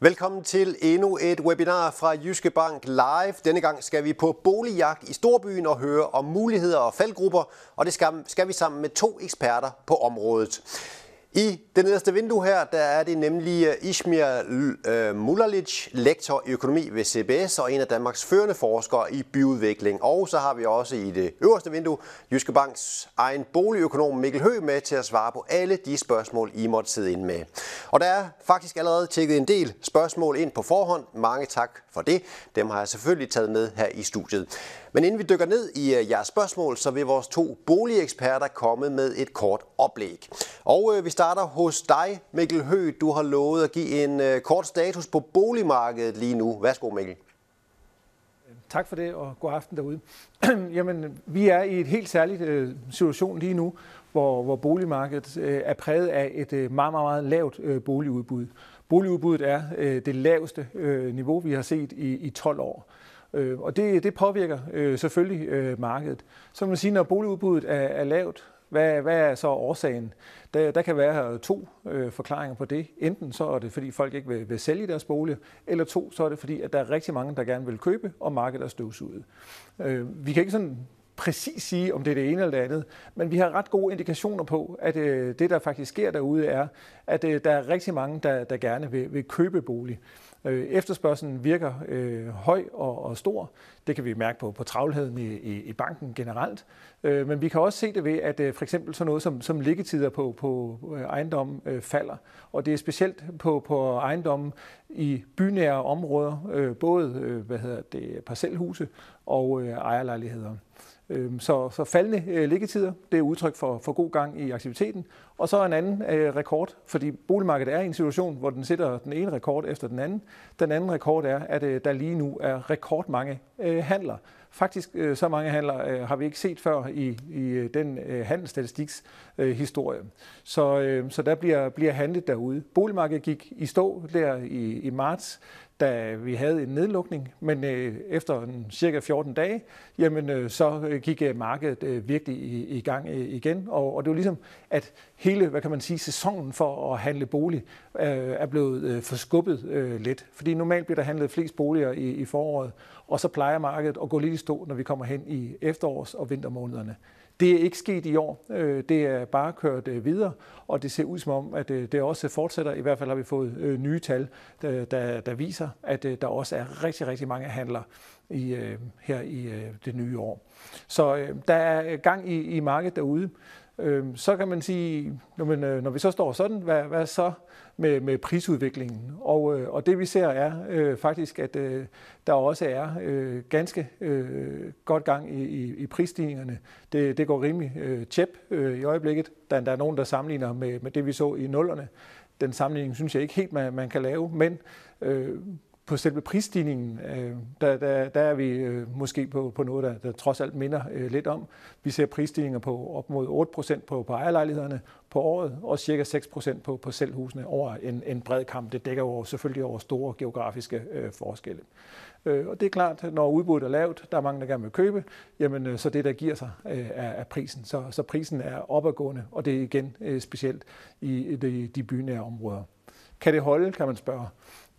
Velkommen til endnu et webinar fra Jyske Bank Live. Denne gang skal vi på boligjagt i Storbyen og høre om muligheder og faldgrupper, og det skal, skal vi sammen med to eksperter på området. I det nederste vindue her, der er det nemlig øh, Ishmir øh, Mulalic, lektor i økonomi ved CBS og en af Danmarks førende forskere i byudvikling. Og så har vi også i det øverste vindue Jyske Banks egen boligøkonom Mikkel Høgh med til at svare på alle de spørgsmål, I måtte sidde ind med. Og der er faktisk allerede tjekket en del spørgsmål ind på forhånd. Mange tak for det. Dem har jeg selvfølgelig taget med her i studiet. Men inden vi dykker ned i øh, jeres spørgsmål, så vil vores to boligeksperter komme med et kort oplæg. Og øh, vi starter hos dig, Mikkel Høgh. Du har lovet at give en øh, kort status på boligmarkedet lige nu. Værsgo, Mikkel. Tak for det, og god aften derude. Jamen, vi er i et helt særligt øh, situation lige nu, hvor, hvor boligmarkedet øh, er præget af et øh, meget, meget, meget lavt øh, boligudbud. Boligudbuddet er øh, det laveste øh, niveau, vi har set i, i 12 år. Øh, og det, det påvirker øh, selvfølgelig øh, markedet. Så man sige, når boligudbuddet er, er lavt, hvad, hvad er så årsagen? Der, der kan være to øh, forklaringer på det. Enten så er det, fordi folk ikke vil, vil sælge deres bolig, eller to, så er det fordi, at der er rigtig mange, der gerne vil købe, og markedet er støvsuget. Øh, vi kan ikke sådan præcis sige, om det er det ene eller det andet, men vi har ret gode indikationer på, at øh, det, der faktisk sker derude, er, at øh, der er rigtig mange, der, der gerne vil, vil købe bolig. Øh, efterspørgselen virker øh, høj og, og stor. Det kan vi mærke på, på travlheden i, i, i banken generelt. Øh, men vi kan også se det ved, at øh, for eksempel sådan noget som, som liggetider på, på øh, ejendommen øh, falder. Og det er specielt på, på ejendommen i bynære områder, øh, både øh, hvad hedder det, parcelhuse og øh, ejerlejligheder. Øhm, så, så faldende øh, liggetider, det er udtryk for, for god gang i aktiviteten. Og så en anden øh, rekord, fordi boligmarkedet er i en situation, hvor den sætter den ene rekord efter den anden. Den anden rekord er, at øh, der lige nu er rekordmange øh, handler. Faktisk øh, så mange handler øh, har vi ikke set før i, i øh, den øh, handelsstatistiks øh, historie. Så, øh, så der bliver, bliver handlet derude. Boligmarkedet gik i stå der i, i marts da vi havde en nedlukning, men øh, efter en cirka 14 dage, jamen øh, så øh, gik øh, markedet øh, virkelig i, i gang øh, igen, og, og det var ligesom, at hele, hvad kan man sige, sæsonen for at handle bolig øh, er blevet øh, forskubbet øh, lidt, fordi normalt bliver der handlet flest boliger i, i foråret, og så plejer markedet at gå lidt i stå, når vi kommer hen i efterårs- og vintermånederne. Det er ikke sket i år. Øh, det er bare kørt øh, videre, og det ser ud som om, at øh, det også fortsætter. I hvert fald har vi fået nye tal, der, der viser, at der også er rigtig, rigtig mange handler i, her i det nye år. Så der er gang i, i markedet derude. Øhm, så kan man sige, når, man, øh, når vi så står sådan, hvad, hvad så med, med prisudviklingen? Og, øh, og det vi ser er øh, faktisk, at øh, der også er øh, ganske øh, godt gang i, i, i prisstigningerne. Det, det går rimelig øh, tjep øh, i øjeblikket. Der, der er nogen, der sammenligner med, med det, vi så i nullerne. Den sammenligning synes jeg ikke helt, man, man kan lave, men øh, på selve prisstigningen, øh, der, der, der er vi øh, måske på, på noget, der, der trods alt minder øh, lidt om. Vi ser prisstigninger på op mod 8% på, på ejerlejlighederne på året, og cirka 6% på, på selvhusene over en, en bred kamp. Det dækker over, selvfølgelig over store geografiske øh, forskelle. Øh, og det er klart, når udbuddet er lavt, der er mange, der gerne vil købe, jamen øh, så det, der giver sig, øh, er, er prisen. Så, så prisen er opadgående, og det er igen øh, specielt i de, de bynære områder. Kan det holde, kan man spørge.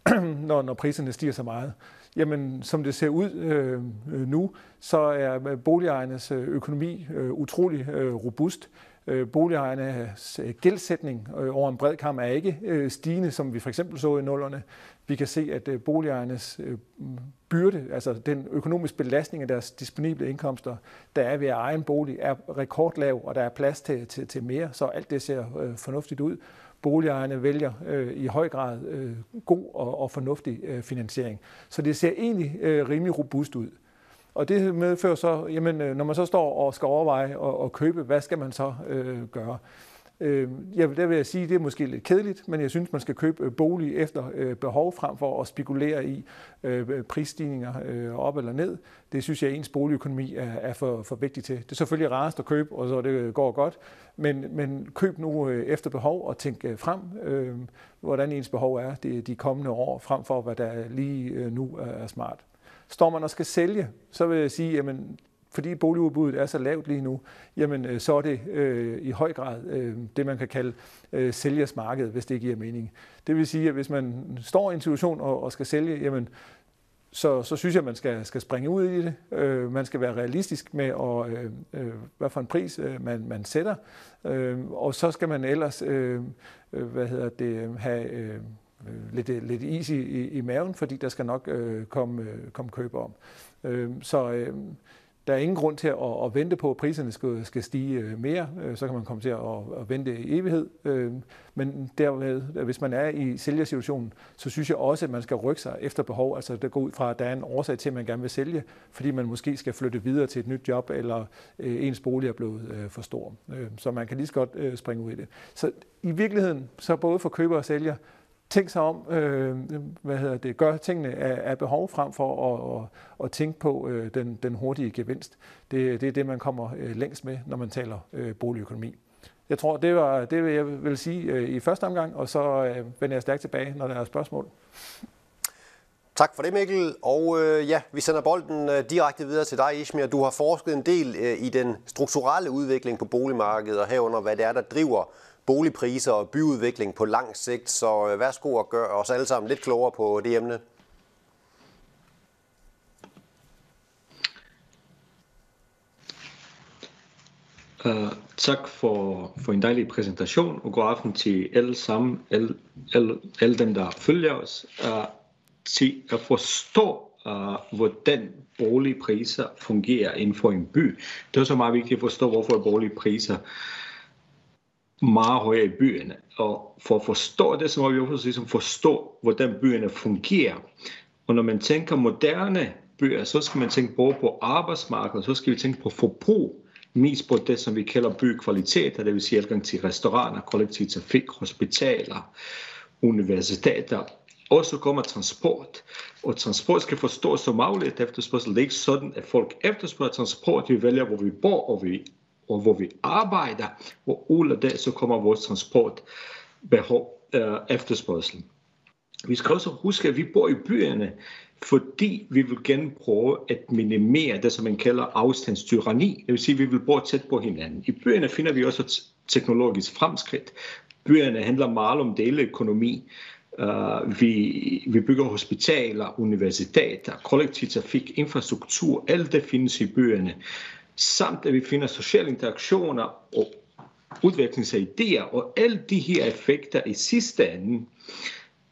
når, når priserne stiger så meget. Jamen, som det ser ud øh, øh nu, så er øh, boligejernes øh, økonomi øh, utrolig øh, robust. Øh, boligejernes øh, gældsætning øh, over en bred kamp er ikke øh, stigende, som vi for eksempel så i nullerne. Vi kan se, at øh, boligejernes øh, byrde, altså den økonomiske belastning af deres disponible indkomster, der er ved at eje en bolig, er rekordlav, og der er plads til, til, til mere, så alt det ser øh, fornuftigt ud boligejerne vælger øh, i høj grad øh, god og, og fornuftig øh, finansiering. Så det ser egentlig øh, rimelig robust ud. Og det medfører så, jamen, øh, når man så står og skal overveje at, at købe, hvad skal man så øh, gøre? Øh, ja, der vil jeg sige, at det er måske lidt kedeligt, men jeg synes, man skal købe øh, bolig efter øh, behov frem for at spekulere i øh, øh prisstigninger øh, op eller ned. Det synes jeg, at ens boligøkonomi er, er for, for vigtig til. Det er selvfølgelig rarest at købe, og så det øh, går godt, men, men køb nu øh, efter behov og tænk øh, frem, øh, hvordan ens behov er de, de kommende år, frem for hvad der lige øh, nu er smart. Står man og skal sælge, så vil jeg sige, at fordi boligudbuddet er så lavt lige nu, jamen øh, så er det øh, i høj grad øh, det, man kan kalde øh, sælgers marked, hvis det giver mening. Det vil sige, at hvis man står i en situation og, og skal sælge, jamen så, så synes jeg, at man skal, skal springe ud i det. Øh, man skal være realistisk med, at, øh, øh, hvad for en pris øh, man, man sætter. Øh, og så skal man ellers øh, øh hvad hedder det, have øh, lidt, lidt is i, i, i maven, fordi der skal nok øh, komme, øh, komme køber om. Øh, så øh, der er ingen grund til at, at vente på, at priserne skal, skal stige øh, mere. Øh, så kan man komme til at, at vente i evighed. Øh, men dermed, hvis man er i sælgersituationen, så synes jeg også, at man skal rykke sig efter behov. Altså der går ud fra, at der er en årsag til, at man gerne vil sælge, fordi man måske skal flytte videre til et nyt job, eller ens bolig er blevet for stor. Så man kan lige så godt springe ud i det. Så i virkeligheden, så både for køber og sælger, tænk sig om, øh, hvad hedder det, gør tingene af, af behov frem for at, at, at tænke på øh, den, den hurtige gevinst. Det, det er det, man kommer øh, længst med, når man taler øh, boligøkonomi. Jeg tror, det var det, jeg vil sige øh, i første omgang, og så øh, vender jeg stærkt tilbage, når der er spørgsmål. Tak for det, Mikkel. Og øh, ja, vi sender bolden øh, direkte videre til dig, Ishmir. Du har forsket en del øh, i den strukturelle udvikling på boligmarkedet, og herunder, hvad det er, der driver boligpriser og byudvikling på lang sigt. Så øh, værsgo at gøre os alle sammen lidt klogere på det emne. Uh, tak for, for en dejlig præsentation, og god aften til alle sammen, alle, alle, alle dem, der følger os, uh, til at forstå, uh, hvordan boligpriser fungerer inden for en by. Det er så meget vigtigt at forstå, hvorfor boligpriser meget højere i byerne. Og for at forstå det, så må vi også ligesom forstå, hvordan byerne fungerer. Og når man tænker moderne byer, så skal man tænke både på arbejdsmarkedet, så skal vi tænke på forbrug, mest på det, som vi kalder bykvaliteter, det vil sige adgang til restauranter, kollektiv trafik, hospitaler, universiteter. Og så kommer transport. Og transport skal forstås som afledt efterspørgsel. Det er ikke sådan, at folk efterspørger transport. Vi vælger, hvor vi bor, og vi og hvor vi arbejder, og ud af det så kommer vores transportbehov øh, efterspørgsel. Vi skal også huske, at vi bor i byerne, fordi vi vil gerne prøve at minimere det, som man kalder afstandstyranni. Det vil sige, at vi vil bo tæt på hinanden. I byerne finder vi også teknologisk fremskridt. Byerne handler meget om deleøkonomi. Uh, vi, vi bygger hospitaler, universiteter, kollektiv trafik, infrastruktur. Alt det findes i byerne samt at vi finder sociale interaktioner og udvikling af idéer, og alle de her effekter i sidste ende,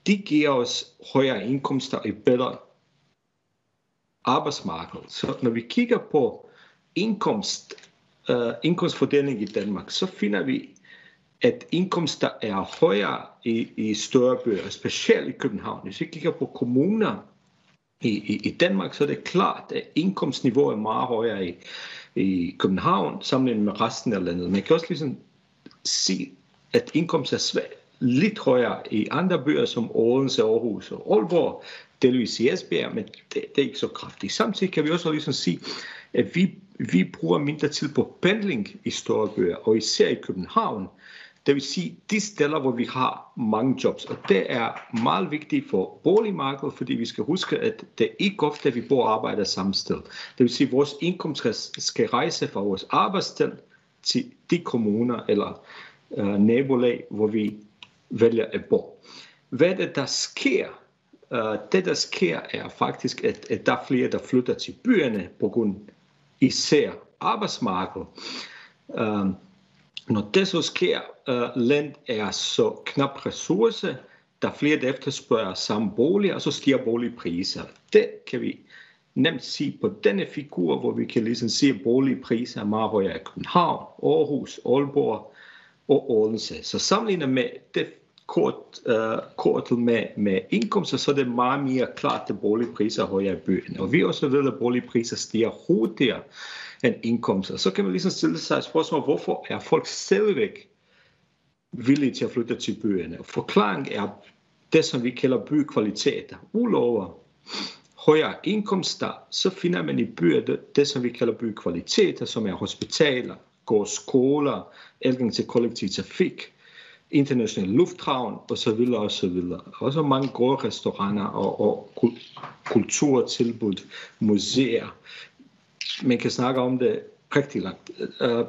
de giver os højere indkomster og et bedre arbejdsmarked. Så når vi kigger på indkomst, uh, indkomstfordeling i Danmark, så finder vi, at indkomster er højere i, i større byer, specielt i København. Hvis vi kigger på kommuner i, i, i Danmark, så er det klart, at indkomstniveauet er meget højere i, i København sammenlignet med resten af landet. Man kan også ligesom se, at indkomst er svært, lidt højere i andre byer som Odense, Aarhus og Aalborg, delvis i Esbjerg, men det, det er ikke så kraftigt. Samtidig kan vi også ligesom sige, at vi, vi bruger mindre tid på pendling i store byer, og især i København, det vil sige, de steder, hvor vi har mange jobs. Og det er meget vigtigt for boligmarkedet, fordi vi skal huske, at det er ikke ofte, at vi bor og arbejder samme sted. Det vil sige, at vores indkomst skal rejse fra vores arbejdssted til de kommuner eller øh, nabolag, hvor vi vælger at bo. Hvad det, der sker? øh, det, der sker, er faktisk, at, at der er flere, der flytter til byerne på grund især arbejdsmarkedet. Øh, når det så sker, uh, land er så knap ressource, der er flere, der efterspørger samme bolig, og så stiger boligpriser. Det kan vi nemt sige på denne figur, hvor vi kan ligesom se, at boligpriser er meget højere i København, Aarhus, Aalborg og Odense. Så sammenlignet med det kort, uh, kortet med, med indkomster, så er det meget mere klart, at boligpriser er højere i byen. Og vi også ved, at boligpriser stiger hurtigere en indkomst. Og Så kan man ligesom stille sig et spørgsmål, hvorfor er folk stadigvæk villige til at flytte til byerne? Og forklaringen er det, som vi kalder bykvaliteter. Udover højere indkomster, så finder man i byer det, det som vi kalder bykvaliteter, som er hospitaler, går skoler, adgang til kollektiv trafik, international lufthavn osv. osv. Også mange gode restauranter og, og kulturtilbud, museer man kan snakke om det rigtig langt. Uh,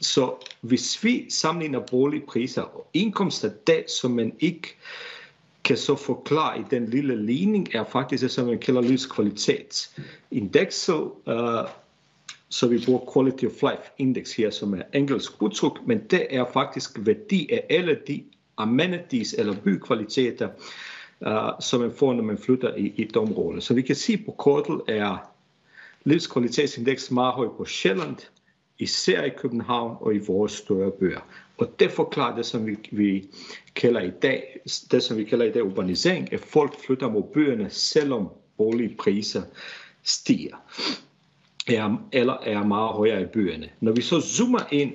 så hvis vi sammenligner boligpriser og indkomster, det som man ikke kan så forklare i den lille ligning, er faktisk det, som man kalder livskvalitetsindekset. Uh, så vi bruger Quality of Life Index her, som er engelsk udtryk, men det er faktisk værdi af alle de amenities eller bykvaliteter, uh, som man får, når man flytter i, i et område. Så vi kan sige på kortet er livskvalitetsindeks meget høj på Sjælland, især i København og i vores større byer. Og det forklarer det, som vi, vi kalder i dag, det som vi kalder i dag urbanisering, at folk flytter mod byerne, selvom boligpriser stiger er, eller er meget højere i byerne. Når vi så zoomer ind,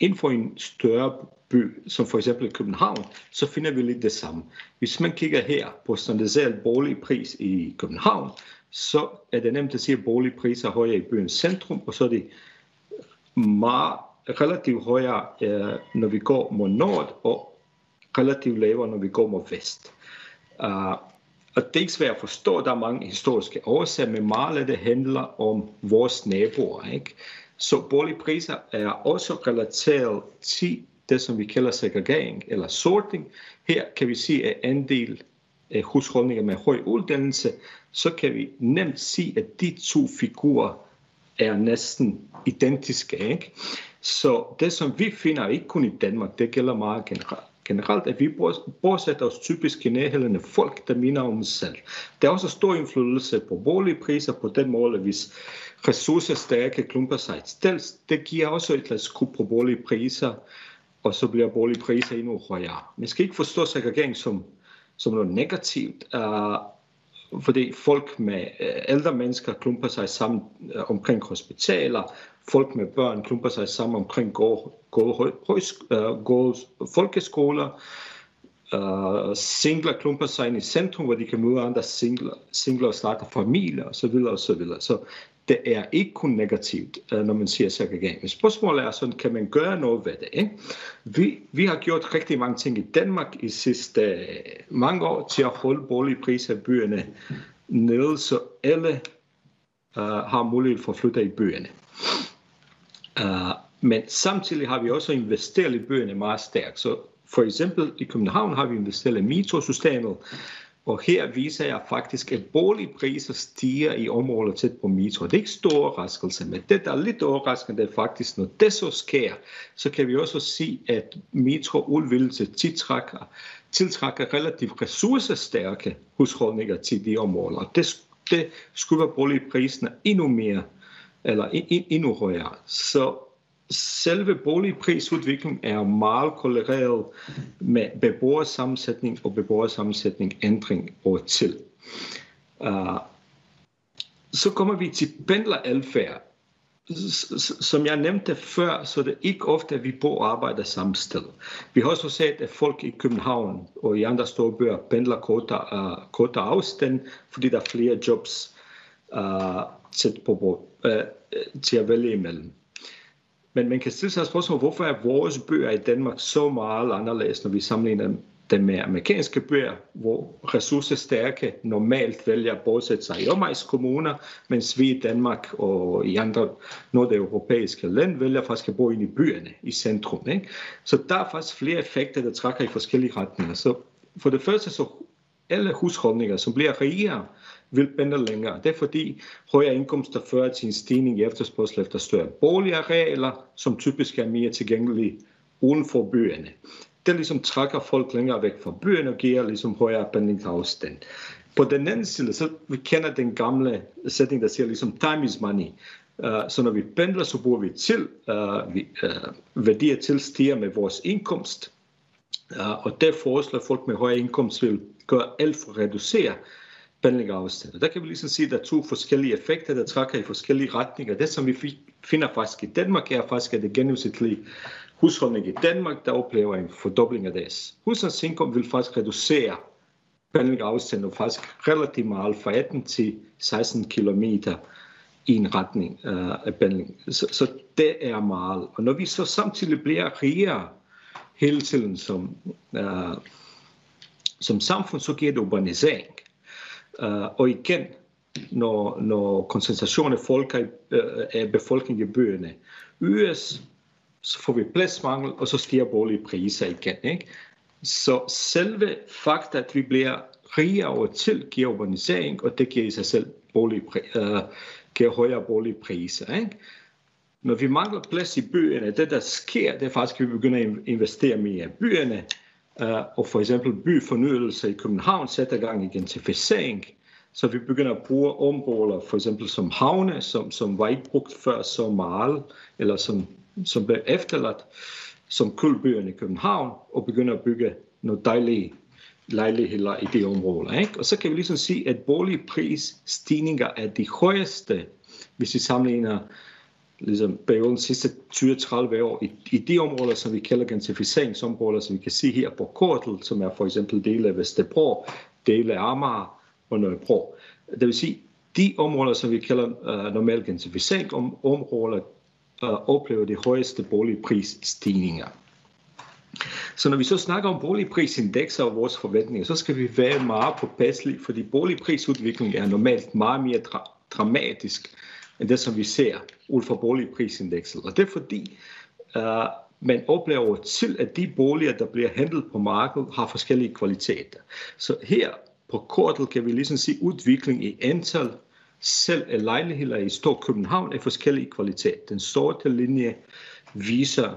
ind for en større by, som for eksempel København, så finder vi lidt det samme. Hvis man kigger her på standardiseret boligpris i København, så er det nemt at sige, at boligpriser er højere i byens centrum, og så er det meget relativt højere, øh, når vi går mod nord, og relativt lavere, når vi går mod vest. Uh, og det er ikke svært at forstå, der er mange historiske årsager, men meget af det handler om vores naboer. Ikke? Så boligpriser er også relateret til det, som vi kalder segregering eller sorting. Her kan vi sige, at andel af husholdninger med høj uddannelse, så kan vi nemt sige, at de to figurer er næsten identiske. Ikke? Så det, som vi finder, ikke kun i Danmark, det gælder meget generelt, generelt, at vi bosætter os typisk i nærheden folk, der minder om os selv. Der er også stor indflydelse på boligpriser på den måde, at hvis ressourcestærke klumper sig et det giver også et lille skub på boligpriser, og så bliver boligpriser endnu højere. Man skal ikke forstå segregering som, som noget negativt. Uh, fordi folk med øh, ældre mennesker klumper sig sammen øh, omkring hospitaler, folk med børn klumper sig sammen omkring gode, gode, øh, gård, folkeskoler, uh, singler klumper sig ind i centrum, hvor de kan møde andre singler, singler og starte familier osv. osv. Så det er ikke kun negativt, øh, når man siger segregering. Spørgsmålet er sådan, kan man gøre noget ved det? Ikke? Vi, vi har gjort rigtig mange ting i Danmark i sidste øh, mange år til at holde boligpriser i byerne nede, så alle uh, har mulighed for at flytte i byerne. Uh, men samtidig har vi også investeret i byerne meget stærkt. Så for eksempel i København har vi investeret i metrosystemet, og her viser jeg faktisk, at boligpriser stiger i områder tæt på metro. Det er ikke stor overraskelse, men det, der er lidt overraskende, er faktisk, når det så sker, så kan vi også se, at metroudvidelse tiltrækker, tiltrækker relativt ressourcestærke husholdninger til de områder. Og det, det skubber boligpriserne endnu mere, eller endnu højere. Så selve boligprisudviklingen er meget korreleret med beboersammensætning og beboersammensætning ændring over tid. Uh, så kommer vi til pendleradfærd. Som jeg nævnte før, så er det ikke ofte, at vi bor og arbejder samme sted. Vi har også set, at folk i København og i andre store byer pendler kortere, uh, kortere afstand, fordi der er flere jobs uh, tæt på, uh, til at vælge imellem. Men man kan stille sig spørgsmål, hvorfor er vores bøger i Danmark så meget anderledes, når vi sammenligner dem med amerikanske bøger, hvor ressourcestærke normalt vælger at bosætte sig i omegnskommuner, mens vi i Danmark og i andre nordeuropæiske lande vælger faktisk at bo ind i byerne, i centrum. Ikke? Så der er faktisk flere effekter, der trækker i forskellige retninger. Så for det første, så alle husholdninger, som bliver rigere, vil pendle længere. Det er fordi højere indkomster fører til en stigning i efterspørgsel efter større boligarealer, som typisk er mere tilgængelige uden for byerne. Det ligesom trækker folk længere væk fra byerne og giver ligesom højere pendlingsafstand. På den anden side, så vi kender den gamle sætning, der siger ligesom time is money. Uh, så når vi pendler, så bruger vi til, uh, vi, uh, værdier til stiger med vores indkomst. Uh, og det foreslår folk med højere indkomst vil gøre alt for at reducere pendlerafstand. Der kan vi ligesom sige, at der er to forskellige effekter, der trækker i forskellige retninger. Det, som vi finder faktisk i Danmark, er faktisk, at det gennemsnitlige husholdning i Danmark, der oplever en fordobling af deres husholdsindkomst, vil faktisk reducere pendlerafstand faktisk relativt meget fra 18 til 16 km i en retning uh, af pendling. Så, så det er meget. Og når vi så samtidig bliver rigere hele tiden som, uh, som samfund, så giver det urbanisering. Uh, og igen, når, når koncentrationen af, folk, øh, af befolkningen i byerne øges, så får vi pladsmangel, og så stiger boligpriser igen. Ikke? Så selve fakta, at vi bliver rigere over til, giver urbanisering, og det giver i sig selv boligpri- øh, giver højere boligpriser. Ikke? Når vi mangler plads i byerne, det der sker, det er faktisk, at vi begynder at investere mere i byerne, Øh, og for eksempel byfornyelse i København sætter gang i gentrificering, så vi begynder at bruge områder, for eksempel som havne, som, som var ikke brugt før så meget, eller som, som blev efterladt, som kulbyerne i København, og begynder at bygge nogle dejlige lejligheder i det område. Ikke? Og så kan vi ligesom sige, at boligprisstigninger er de højeste, hvis vi sammenligner ligesom perioden sidste 20-30 år i, i de områder, som vi kalder gentrificeringsområder, som vi kan se her på kortet, som er for eksempel dele af Vesterbro, dele af Amager og Nørrebro. Det vil sige, de områder, som vi kalder øh, uh, normalt gentrificeringsområder, uh, oplever de højeste boligprisstigninger. Så når vi så snakker om boligprisindekser og vores forventninger, så skal vi være meget påpasselige, fordi boligprisudviklingen er normalt meget mere dra- dramatisk end det, som vi ser ud fra boligprisindekset. Og det er fordi, uh, man oplever til, at de boliger, der bliver handlet på markedet, har forskellige kvaliteter. Så her på kortet kan vi ligesom se udvikling i antal selv af lejligheder i Stor København af forskellige kvalitet. Den sorte linje viser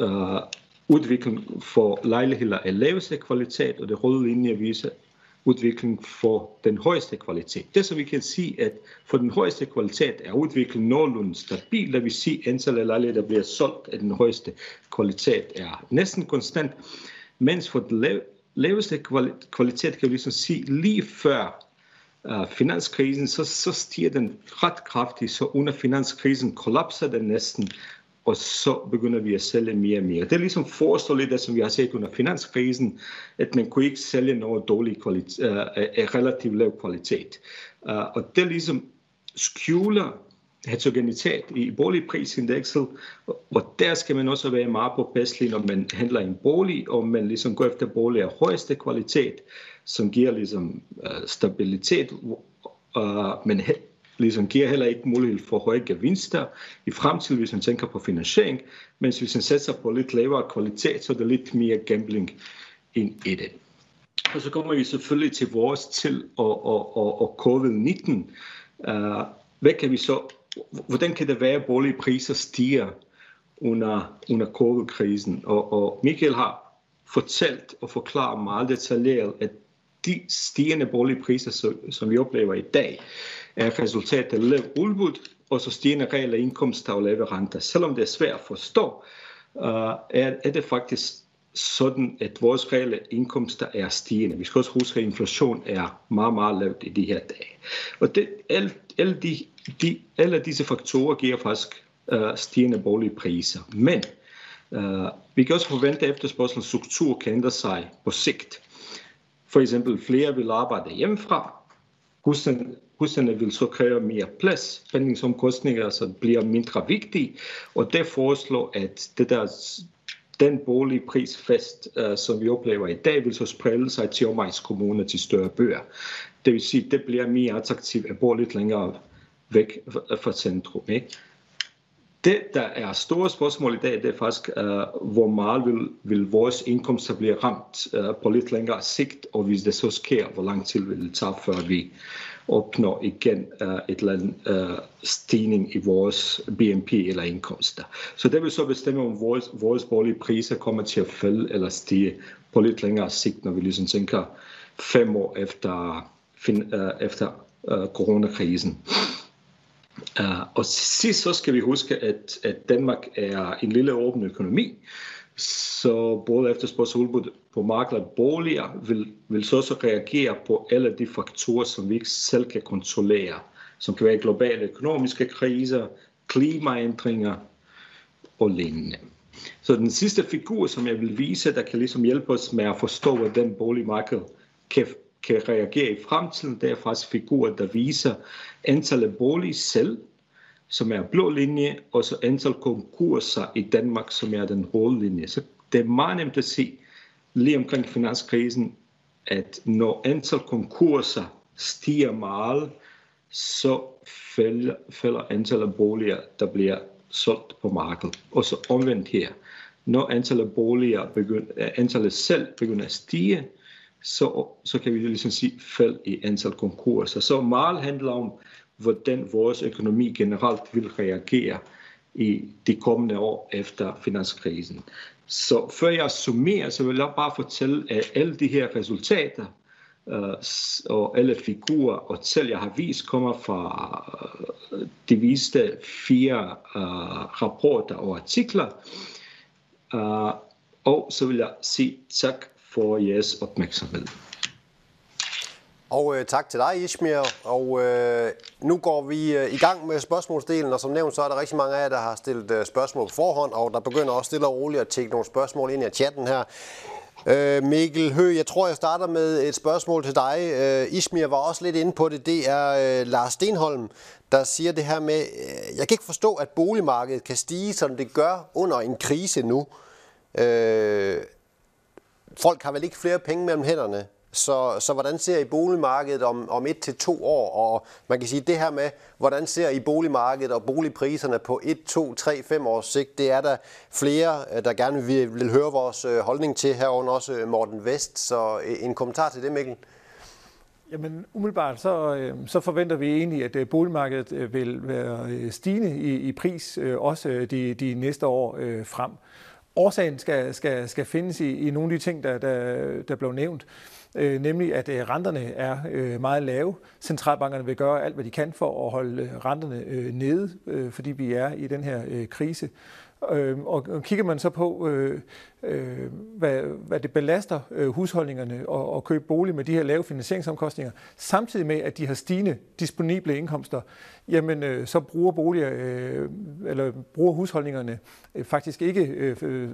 øh, uh, udvikling for lejligheder af laveste kvalitet, og den røde linje viser udvikling for den højeste kvalitet. Det så vi kan sige, at for den højeste kvalitet er udviklingen nogenlunde stabil, det vil sige, at antallet af lejligheder, der bliver solgt af den højeste kvalitet, er næsten konstant, mens for den laveste kvalitet, kan vi ligesom sige, lige før uh, finanskrisen, så, så stiger den ret kraftigt, så under finanskrisen kollapser den næsten, og så begynder vi at sælge mere og mere. Det er ligesom forestå lidt det, som vi har set under finanskrisen, at man kunne ikke sælge noget dårlig kvalitet, uh, relativt lav kvalitet. Uh, og det ligesom skjuler heterogenitet i boligprisindekset, og der skal man også være meget påpasselig, når man handler en bolig, og man ligesom går efter bolig af højeste kvalitet, som giver ligesom uh, stabilitet, uh, men ligesom giver heller ikke mulighed for høje gevinster i fremtiden, hvis man tænker på finansiering, mens hvis man sætter på lidt lavere kvalitet, så er der lidt mere gambling ind i det. Og så kommer vi selvfølgelig til vores til og, og, og, og covid-19. Uh, hvad kan vi så hvordan kan det være, at boligpriser stiger under, under covid-krisen? Og, og Michael har fortalt og forklaret meget detaljeret, at de stigende boligpriser, som vi oplever i dag, er resultatet lav udbud og så stigende reelle indkomster og lave renter. Selvom det er svært at forstå, øh, er, det faktisk sådan, at vores reelle indkomster er stigende. Vi skal også huske, at inflation er meget, meget lavt i de her dage. Og det, alle, alle, de, de, alle disse faktorer giver faktisk uh, stigende boligpriser. Men uh, vi kan også forvente, at efterspørgselens struktur kan ændre sig på sigt. For eksempel flere vil arbejde hjemmefra. Husene, Russerne vil så kræve mere plads. Spændingsomkostninger så altså bliver mindre vigtige. Og det foreslår, at det der den boligprisfest, uh, øh, som vi oplever i dag, vil så sprede sig til omegnskommuner til større byer. Det vil sige, at det bliver mere attraktivt at bo lidt længere væk fra centrum. Ikke? Det, der er store spørgsmål i dag, det er faktisk, uh, hvor meget vil, vil vores indkomster blive ramt uh, på lidt længere sigt, og hvis det så sker, hvor lang tid vil det tage, før vi opnår igen uh, et eller andet uh, stigning i vores BNP eller indkomster. Så det vil så bestemme, om vores, vores boligpriser kommer til at falde eller stige på lidt længere sigt, når vi ligesom tænker fem år efter, fin, uh, efter uh, coronakrisen. Uh, og sidst så skal vi huske, at, at Danmark er en lille åben økonomi, så både efterspørgsel udbud på markedet boliger vil, vil så også reagere på alle de faktorer, som vi ikke selv kan kontrollere, som kan være globale økonomiske kriser, klimaændringer og lignende. Så den sidste figur, som jeg vil vise, der kan ligesom hjælpe os med at forstå, hvordan boligmarkedet kan kan reagere i fremtiden. Der er faktisk figurer, der viser antallet bolig selv, som er blå linje, og så antal konkurser i Danmark, som er den røde linje. Så det er meget nemt at se lige omkring finanskrisen, at når antal konkurser stiger meget, så falder, falder antallet af boliger, der bliver solgt på markedet. Og så omvendt her. Når antallet af boliger begynder, antallet selv begynder at stige, så, så kan vi ligesom sige fald i antal konkurser. Så meget handler om, hvordan vores økonomi generelt vil reagere i de kommende år efter finanskrisen. Så før jeg summerer, så vil jeg bare fortælle, at alle de her resultater uh, og alle figurer og tal, jeg har vist, kommer fra øh, de viste fire uh, rapporter og artikler. Uh, og så vil jeg sige tak for jeres opmærksomhed. Og øh, tak til dig, Ismir. Og øh, nu går vi øh, i gang med spørgsmålsdelen, og som nævnt, så er der rigtig mange af jer, der har stillet øh, spørgsmål på forhånd, og der begynder også stille og roligt at tjekke nogle spørgsmål ind i chatten her. Øh, Mikkel Hø, jeg tror, jeg starter med et spørgsmål til dig. Øh, Ismir var også lidt inde på det. Det er øh, Lars Stenholm, der siger det her med, øh, jeg kan ikke forstå, at boligmarkedet kan stige, som det gør under en krise nu. Øh, folk har vel ikke flere penge mellem hænderne. Så, så hvordan ser I boligmarkedet om, om et til to år? Og man kan sige, det her med, hvordan ser I boligmarkedet og boligpriserne på 1, 2, 3, 5 års sigt, det er der flere, øh, der gerne vil, vil høre vores øh, holdning til, herunder også øh, Morten Vest. Så en kommentar til det, Mikkel? Jamen umiddelbart så, så forventer vi egentlig, at boligmarkedet vil være stigende i, i pris også de, de næste år frem. Årsagen skal, skal, skal findes i, i nogle af de ting, der, der, der blev nævnt øh, nemlig at øh, renterne er øh, meget lave. Centralbankerne vil gøre alt, hvad de kan for at holde øh, renterne øh, nede, øh, fordi vi er i den her øh, krise. Øh, og kigger man så på, øh, øh, hvad, hvad det belaster øh, husholdningerne at, at købe bolig med de her lave finansieringsomkostninger, samtidig med, at de har stigende disponible indkomster, jamen øh, så bruger boliger, øh, eller bruger husholdningerne øh, faktisk ikke øh,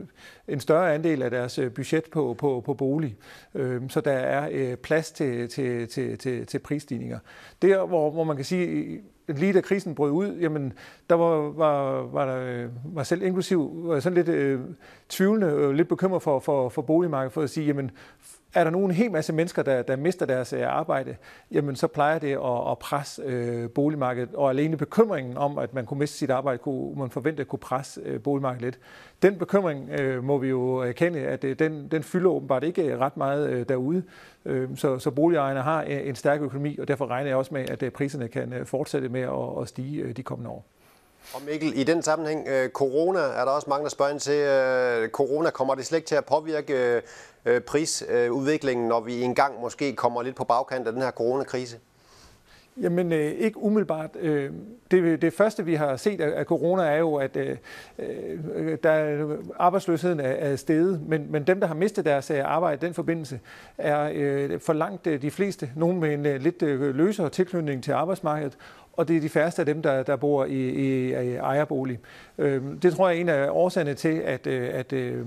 en større andel af deres øh, budget på, på, på bolig. Øh, så der er øh, plads til, til, til, til, til prisstigninger. Der, hvor, hvor man kan sige, lige da krisen brød ud, jamen, der var, var, var, der, øh, var selv inklusiv var sådan lidt øh, tvivlende, øh, lidt bekymret for, for, for boligmarkedet, for at sige, jamen, er der nogen en hel masse mennesker, der, der mister deres øh, arbejde, jamen så plejer det at, at presse øh, boligmarkedet. Og alene bekymringen om, at man kunne miste sit arbejde, kunne man forvente at kunne presse øh, boligmarkedet lidt. Den bekymring øh, må vi jo erkende, at øh, den, den fylder åbenbart ikke øh, ret meget øh, derude. Øh, så, så boligejerne har øh, en stærk økonomi, og derfor regner jeg også med, at øh, priserne kan fortsætte med at, at stige øh, de kommende år. Og Mikkel, i den sammenhæng, øh, corona er der også mange, der spørger ind til. Øh, corona, kommer det slet ikke til at påvirke øh, prisudviklingen, når vi engang måske kommer lidt på bagkant af den her coronakrise? Jamen øh, ikke umiddelbart. Øh, det, det første vi har set af, af corona er jo, at øh, øh der, øh, arbejdsløsheden er, er steget, men, men dem, der har mistet deres øh, arbejde i den forbindelse, er øh, for langt de fleste, nogen med en lidt løsere tilknytning til arbejdsmarkedet, og det er de færreste af dem, der, der bor i, i, i ejerbolig. Øhm, det tror jeg er en af årsagerne til, at, øh, at øh,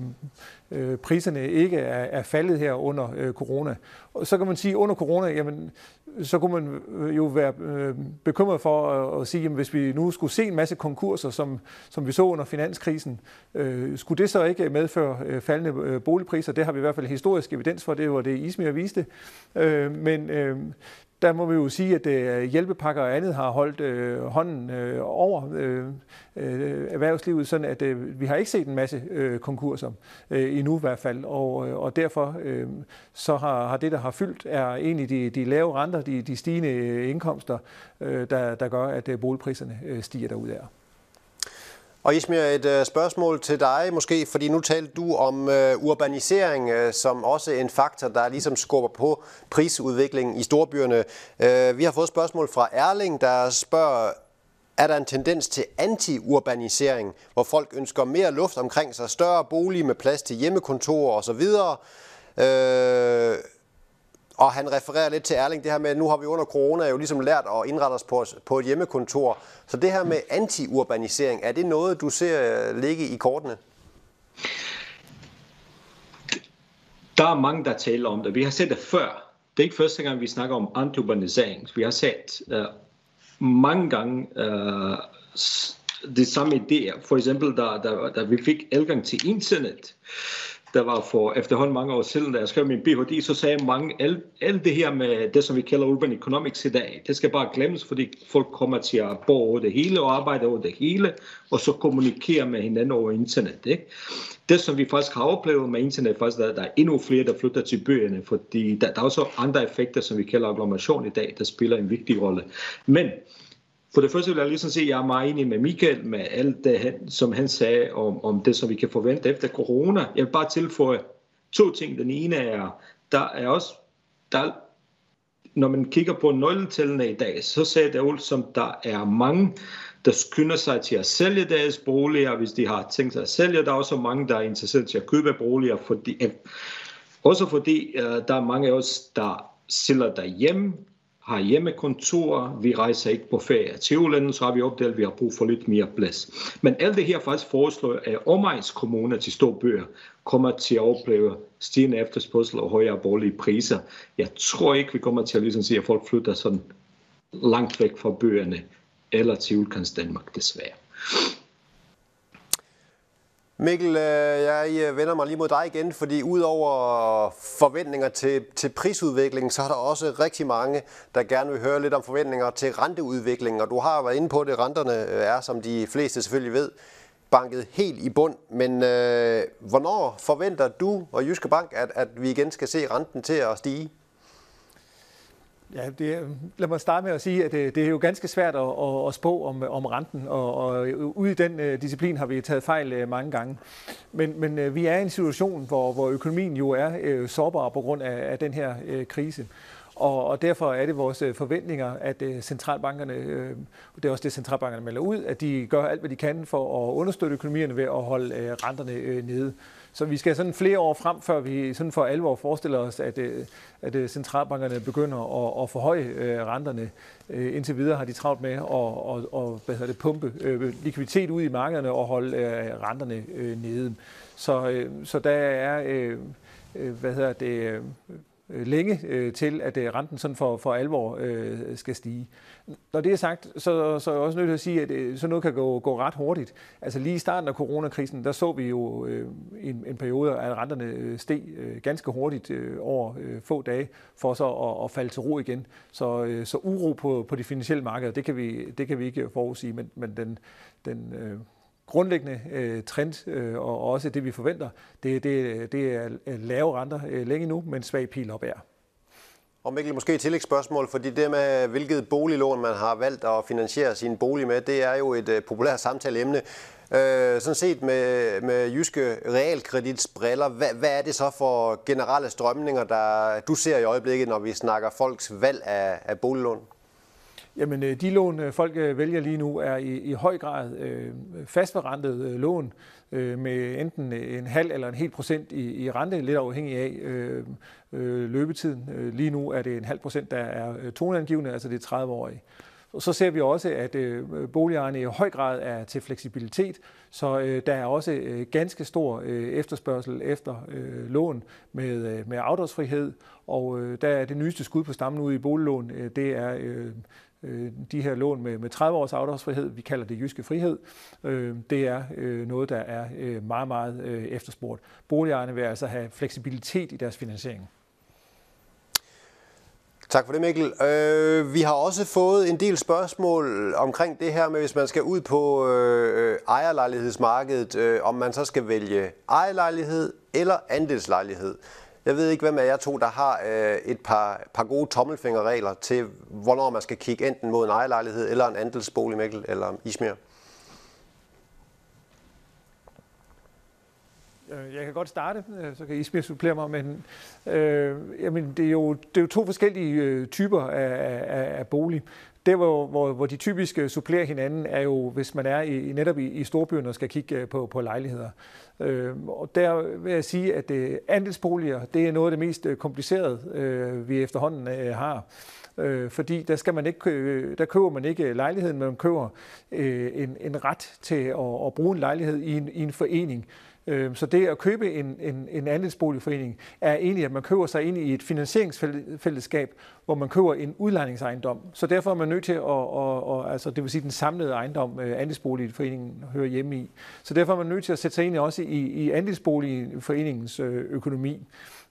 øh, priserne ikke er, er faldet her under corona. Og så kan man sige, at under corona, jamen, så kunne man jo være bekymret for at, at sige, at hvis vi nu skulle se en masse konkurser, som, som vi så under finanskrisen, øh, skulle det så ikke medføre faldende boligpriser? Det har vi i hvert fald historisk evidens for, det var det Ismir viste. Øh, men øh, der må vi jo sige, at øh, hjælpepakker og andet har holdt øh, hånden øh, over øh, øh, erhvervslivet, sådan at øh, vi har ikke set en masse øh, konkurser øh, endnu i hvert fald, og, øh, og derfor øh, så har, har det, der har fyldt, er egentlig de, de lave renter, de, de stigende øh, indkomster, øh, der, der gør, at øh, boligpriserne øh, stiger derudad. Og Ismir, et øh, spørgsmål til dig måske, fordi nu talte du om øh, urbanisering øh, som også en faktor, der ligesom skubber på prisudviklingen i storbyerne. Uh, vi har fået spørgsmål fra Erling, der spørger, er der en tendens til anti-urbanisering, hvor folk ønsker mere luft omkring sig, større bolig med plads til hjemmekontorer osv., uh, og han refererer lidt til Erling, det her med, at nu har vi under corona jo ligesom lært at indrette os på, på et hjemmekontor. Så det her med anti-urbanisering, er det noget, du ser øh, ligge i kortene? Der er mange, der taler om det. Vi har set det før. Det er ikke første gang, vi snakker om anti-urbanisering. Vi har set uh, mange gange øh, uh, det samme idéer. For eksempel, da, da, da vi fik adgang til internet, der var for efterhånden mange år siden, da jeg skrev min Ph.D., så sagde mange, alt, alt det her med det, som vi kalder urban economics i dag, det skal bare glemmes, fordi folk kommer til at bo over det hele og arbejde over det hele, og så kommunikere med hinanden over internet. Ikke? Det, som vi faktisk har oplevet med internet, faktisk, at der er endnu flere, der flytter til byerne, fordi der, der er også andre effekter, som vi kalder agglomeration i dag, der spiller en vigtig rolle. Men for det første vil jeg ligesom sige, at jeg er meget enig med Michael med alt det, som han sagde om, om det, som vi kan forvente efter corona. Jeg vil bare tilføje to ting. Den ene er, der er også, der, når man kigger på nøgletallene i dag, så sagde det ud som der er mange, der skynder sig til at sælge deres boliger, hvis de har tænkt sig at sælge. Der er også mange, der er interesseret til at købe boliger, fordi, også fordi uh, der er mange af os, der sælger derhjemme, har hjemmekontor, vi rejser ikke på ferie til udlandet, så har vi opdaget, at vi har brug for lidt mere plads. Men alt det her faktisk foreslår, at omegnskommuner til store byer kommer til at opleve stigende efterspørgsel og højere borgerlige priser. Jeg tror ikke, vi kommer til at ligesom sige, at folk flytter sådan langt væk fra bøgerne eller til udkants Danmark, desværre. Mikkel, øh, jeg øh, vender mig lige mod dig igen, fordi udover forventninger til, til prisudviklingen, så er der også rigtig mange, der gerne vil høre lidt om forventninger til renteudviklingen. Og du har været inde på det, renterne øh, er, som de fleste selvfølgelig ved, banket helt i bund. Men øh, hvornår forventer du og Jyske Bank, at, at vi igen skal se renten til at stige? Ja, det, lad mig starte med at sige, at det, det er jo ganske svært at, at, at spå om, øh, om renten, og, og øh, ude i den uh, disciplin har vi taget fejl uh, mange gange. Men, men uh, vi er i en situation, hvor, hvor økonomien jo er uh, sårbar på grund af, af den her uh, krise. Og, og derfor er det vores øh, forventninger, at øh, centralbankerne, øh, det er også det centralbankerne melder ud, at de gør alt, hvad de kan for at understøtte økonomierne ved at holde renterne nede. Så vi skal sådan flere år frem, før vi sådan for alvor forestiller os, at, at centralbankerne begynder at, at forhøje renterne. Indtil videre har de travlt med at, at, at hvad hedder det, pumpe likviditet ud i markederne og holde renterne nede. Så, så der er hvad hedder det, Øh, længe øh, til, at øh, renten sådan for, for alvor skal stige. Når det er sagt, så, så er jeg også nødt til at sige, at øh, sådan noget kan gå, gå ret hurtigt. Altså lige i starten af coronakrisen, der så vi jo øh, en, en periode, at renterne steg øh, ganske hurtigt øh, over øh, få dage, for så at, at falde til ro igen. Så, øh, så uro på, på de finansielle markeder, det kan vi, det kan vi ikke forudsige, men, men den, den øh, grundlæggende øh, trend, øh, og også det vi forventer, det, det, det er øh, lave renter øh, længe nu, men svag pil op er. Og Mikkel, måske et tillægsspørgsmål, fordi det med, hvilket boliglån man har valgt at finansiere sin bolig med, det er jo et øh, populært samtaleemne. Øh, sådan set med, med jyske realkreditsbriller, hvad, hvad er det så for generelle strømninger, der du ser i øjeblikket, når vi snakker folks valg af, af boliglån? Jamen, øh, de lån, øh, folk øh, vælger lige nu, er i, i høj grad øh, fastforrentet lån øh, med enten en halv eller en hel procent i, i rente, lidt afhængig af øh, øh, løbetiden. Lige nu er det en halv procent, der er toneangivende, altså det er 30-årige. Og så ser vi også, at øh, boligejerne i høj grad er til fleksibilitet, så øh, der er også øh, ganske stor øh, efterspørgsel efter øh, lån med, øh, med afdragsfrihed, og øh, der er det nyeste skud på stammen ude i boliglån, øh, det er øh, Øh, de her lån med, med 30 års afdragsfrihed, vi kalder det jyske frihed, øh, det er øh, noget, der er øh, meget, meget øh, efterspurgt. Boligejerne vil altså have fleksibilitet i deres finansiering. Tak for det, Mikkel. Øh, vi har også fået en del spørgsmål omkring det her med, hvis man skal ud på øh, ejerlejlighedsmarkedet, øh, om man så skal vælge ejerlejlighed eller andelslejlighed. Jeg ved ikke, hvem af jer to, der har øh, et par, par gode tommelfingerregler til, hvornår man skal kigge enten mod en ejerlejlighed eller en andelsbolig, Mikkel eller Ismir. Øh, jeg kan godt starte, øh, så kan Ismir supplere mig, men øh, jamen, det, er jo, det er jo to forskellige øh, typer af, af, af bolig. Det, hvor, hvor, hvor de typisk supplerer hinanden, er jo, hvis man er i, netop i, i storbyen og skal kigge øh, på, på lejligheder. Øh, og der vil jeg sige, at øh, andelsboliger, det er noget af det mest øh, komplicerede, øh, vi efterhånden øh, har. Øh, fordi der, skal man ikke, købe, der køber man ikke lejligheden, men man køber øh, en, en ret til at, at bruge en lejlighed i en, i en forening. Øh, så det at købe en, en, en andelsboligforening er egentlig, at man køber sig ind i et finansieringsfællesskab, hvor man køber en udlejningsejendom. Så derfor er man nødt til at, at, at altså det vil sige den samlede ejendom, øh, andelsboligforeningen hører hjemme i. Så derfor er man nødt til at sætte sig ind i også i, i andelsboligforeningens øh, økonomi.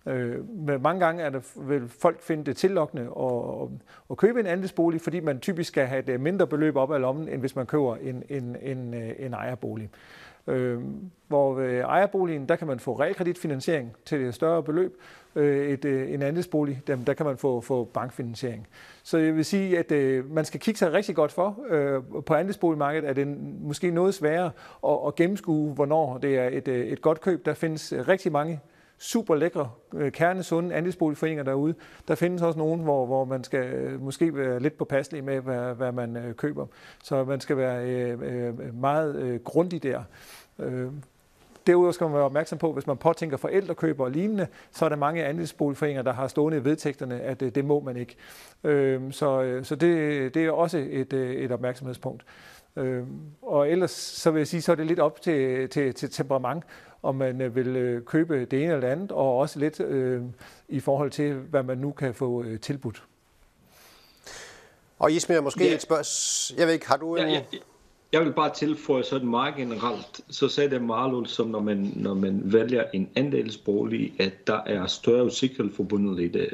Øh, men mange gange er der, vil folk finde det tillokkende at, at købe en andelsbolig, fordi man typisk skal have et mindre beløb op af lommen, end hvis man køber en, en, en, en ejerbolig. Øh, hvor ved ejerboligen, der kan man få realkreditfinansiering til et større beløb. Øh, et, øh, en andelsbolig, der, der kan man få, få bankfinansiering. Så jeg vil sige, at øh, man skal kigge sig rigtig godt for. Øh, på andelsboligmarkedet er det måske noget sværere at, at gennemskue, hvornår det er et, øh, et godt køb. Der findes øh, rigtig mange super lækre, øh, kernesunde andelsboligforeninger derude. Der findes også nogen, hvor, hvor man skal øh, måske være lidt påpasselig med, hvad, hvad man køber. Så man skal være øh, meget øh, grundig der. Øh, Derudover skal man være opmærksom på, hvis man påtænker forældrekøber og lignende, så er der mange andelsboligforeninger, der har stående i vedtægterne, at det må man ikke. Så, så det, det er også et, et opmærksomhedspunkt. Og ellers så vil jeg sige, så er det lidt op til, til, til temperament om man øh, vil øh, købe det ene eller det andet, og også lidt øh, i forhold til, hvad man nu kan få øh, tilbudt. Og Ismir, måske ja. et spørgsmål. Jeg ved ikke, har du en... Ja, ja, jeg vil bare tilføje sådan meget generelt, så sagde det Marlon, som når man, når man vælger en andelsbolig, at der er større usikkerhed forbundet i det.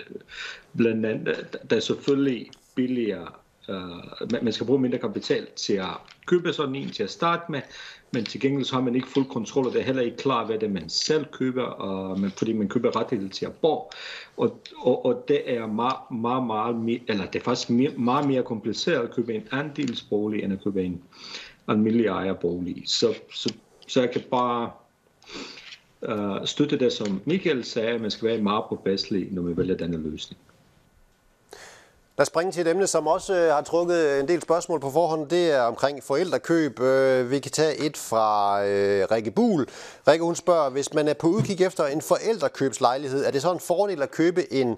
Blandt andet, der er selvfølgelig billigere Uh, man skal bruge mindre kapital til at købe sådan en til at starte med, men til gengæld så har man ikke fuld kontrol, og det er heller ikke klar, hvad det er, man selv køber, og man, fordi man køber rettighed til at bo. Og, og, og det er meget, meget, meget mere, eller det er faktisk mere, meget mere kompliceret at købe en andelsbolig, end at købe en almindelig ejerbolig. Så, så, så jeg kan bare uh, støtte det, som Michael sagde, at man skal være meget påpasselig, når man vælger denne løsning. Lad os springe til et emne, som også øh, har trukket øh, en del spørgsmål på forhånd. Det er omkring forældrekøb. Øh, vi kan tage et fra Rikke Buhl. Rikke hun spørger, hvis man er på udkig efter en forældrekøbslejlighed, er det så en fordel at købe en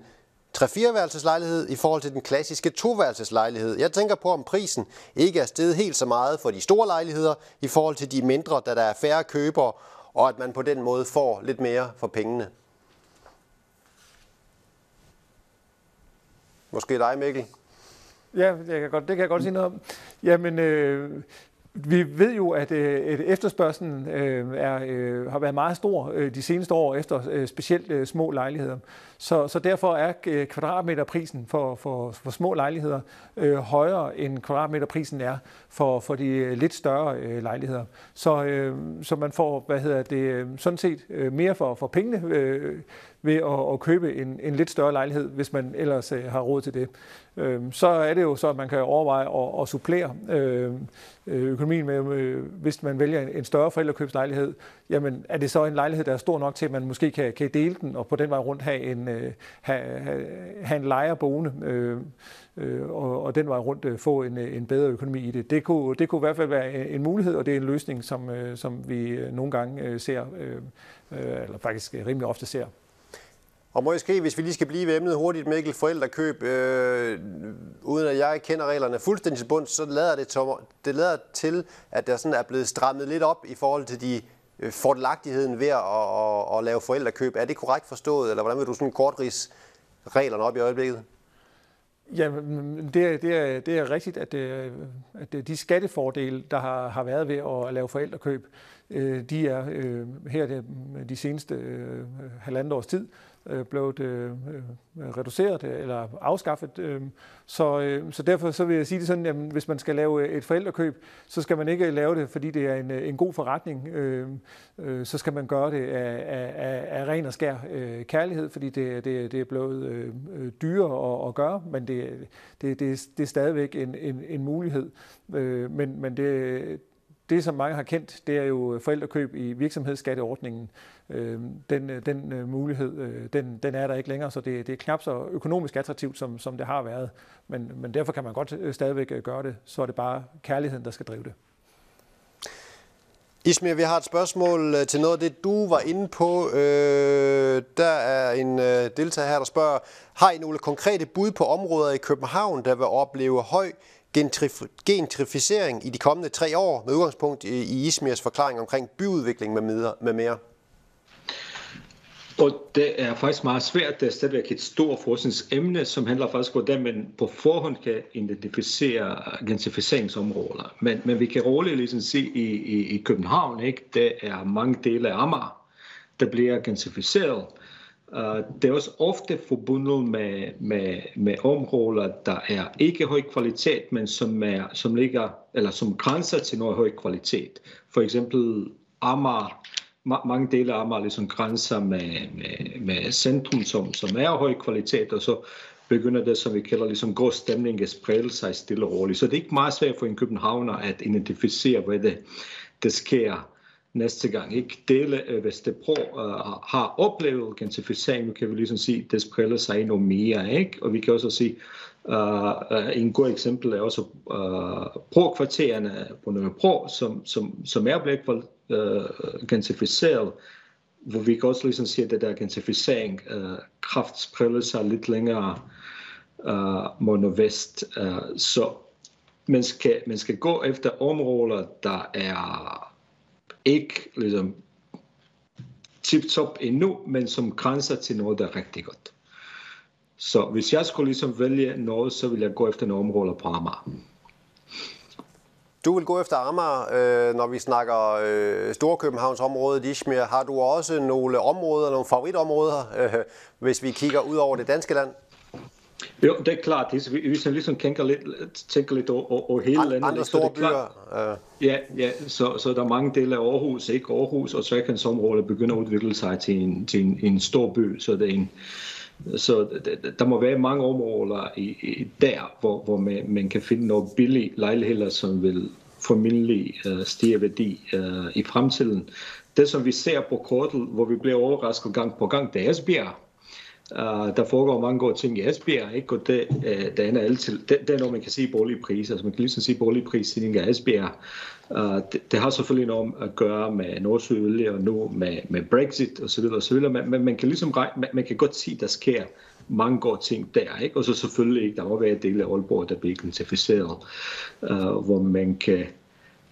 3-4-værelseslejlighed i forhold til den klassiske 2-værelseslejlighed? Jeg tænker på, om prisen ikke er steget helt så meget for de store lejligheder i forhold til de mindre, da der er færre købere, og at man på den måde får lidt mere for pengene. Måske dig, Mikkel? Ja, jeg kan godt, det kan jeg godt sige noget om. Jamen, øh, vi ved jo, at øh, efterspørgselen øh, er, øh, har været meget stor de seneste år efter specielt små lejligheder. Så, så derfor er kvadratmeterprisen for, for, for små lejligheder øh, højere end kvadratmeterprisen er for, for de lidt større øh, lejligheder. Så, øh, så man får hvad hedder det, sådan set mere for, for pengene øh, ved at, at købe en, en lidt større lejlighed, hvis man ellers øh, har råd til det. Øh, så er det jo så, at man kan overveje at, at supplere øhm, øh, økonomien med, øh, hvis man vælger en, en større forældrekøbslejlighed, jamen er det så en lejlighed, der er stor nok til, at man måske kan, kan dele den, og på den vej rundt have en, øh, have, have, en lejer boende, øh, øh, og, og den vej rundt øh, få en, øh, en bedre økonomi i det. Det kunne, det kunne i hvert fald være en mulighed, og det er en løsning, som, øh, som vi øh, nogle gange øh, ser, øh, øh eller faktisk rimelig ofte ser. Og måske, hvis vi lige skal blive ved emnet hurtigt, Mikkel, forældrekøb, øh, uden at jeg kender reglerne fuldstændig til bund, så lader det, tom, det lader til, at der sådan er blevet strammet lidt op i forhold til de øh, fordelagtigheden ved at, at, at, at lave forældrekøb. Er det korrekt forstået, eller hvordan vil du sådan kort reglerne op i øjeblikket? Ja, det, det, er, det er rigtigt, at, det, at de skattefordele, der har, har været ved at lave forældrekøb, øh, de er øh, her de seneste halvandet års tid øh, blevet øh, øh reduceret øh, eller afskaffet. Øh, så, øh, så derfor så vil jeg sige det sådan, at hvis man skal lave øh, et forældrekøb, så skal man ikke lave det, fordi det er en, en god forretning. Øh, øh, så skal man gøre det af, af, af ren og skær øh, kærlighed, fordi det, det, det er blevet øh, dyrere at, at gøre, men det, det, det, det er stadigvæk en, en, en mulighed. Øh, men, men det, det, som mange har kendt, det er jo forældrekøb i virksomhedsskatteordningen. Øh, den, øh, den øh, mulighed, den, den er der ikke længere, så det, det er knap så økonomisk attraktivt, som, som det har været. Men, men derfor kan man godt stadigvæk gøre det, så er det bare kærligheden, der skal drive det. Ismir, vi har et spørgsmål til noget af det, du var inde på. Øh, der er en øh, deltager her, der spørger, har I nogle konkrete bud på områder i København, der vil opleve høj gentrificering i de kommende tre år, med udgangspunkt i Ismirs forklaring omkring byudvikling med mere? Og det er faktisk meget svært. Det er stadigvæk et stort forskningsemne, som handler faktisk om, hvordan man på forhånd kan identificere gentrificeringsområder. Men, men vi kan roligt ligesom se i, i, i København, ikke? det er mange dele af Amager, der bliver gentrificeret. Uh, det er også ofte forbundet med, med, med områder, der er ikke høj kvalitet, men som, er, som ligger, eller som grænser til noget høj kvalitet. For eksempel Amager mange dele af Amager ligesom grænser med, med, med centrum, som, som er høj kvalitet, og så begynder det, som vi kalder ligesom god stemning, at sprede sig stille og roligt. Så det er ikke meget svært for en københavner at identificere, hvad det, det sker næste gang. Ikke dele af Vestebro uh, har oplevet gentrificering, nu kan vi ligesom sige, det spreder sig endnu mere, ikke? Og vi kan også sige, uh, en god eksempel er også uh, pro-kvartererne på Nørrebro, som, som, som er blevet uh, gentrificeret, hvor vi kan også ligesom sige, at det der gentrificering uh, kraft spreder sig lidt længere uh, mod nordvest. Uh, så man skal, man skal gå efter områder, der er ikke ligesom tip-top endnu, men som grænser til noget, der er rigtig godt. Så hvis jeg skulle ligesom vælge noget, så vil jeg gå efter nogle områder på Amager. Du vil gå efter Amager, øh, når vi snakker øh, Storkøbenhavnsområdet, Ishmir. Har du også nogle områder, nogle favoritområder, øh, hvis vi kigger ud over det danske land? Jo, det er klart. Hvis man ligesom tænker lidt, tænker lidt over, over hele landet. Andre store byer. Klart, ja, ja så, så der er mange dele af Aarhus, ikke Aarhus og Trekantsområdet begynder at udvikle sig til en, til en, en stor by, så det er en, så der må være mange områder i, i der, hvor, hvor man, man kan finde nogle billige lejligheder, som vil formentlig uh, stige værdi uh, i fremtiden. Det, som vi ser på kortet, hvor vi bliver overrasket gang på gang, det er Esbjerg. Uh, der foregår mange gode ting i Esbjerg, ikke? og det, uh, det er altid, det, det er noget, man kan sige boligpriser. Altså man kan ligesom sige boligprisstigning i Esbjerg. Uh, det, det, har selvfølgelig noget at gøre med Nordsøolie og nu med, med Brexit osv. osv. Men, men man kan ligesom man, man kan godt sige, at der sker mange gode ting der. Ikke? Og så selvfølgelig der må være dele af Aalborg, der bliver identificeret, uh, hvor man kan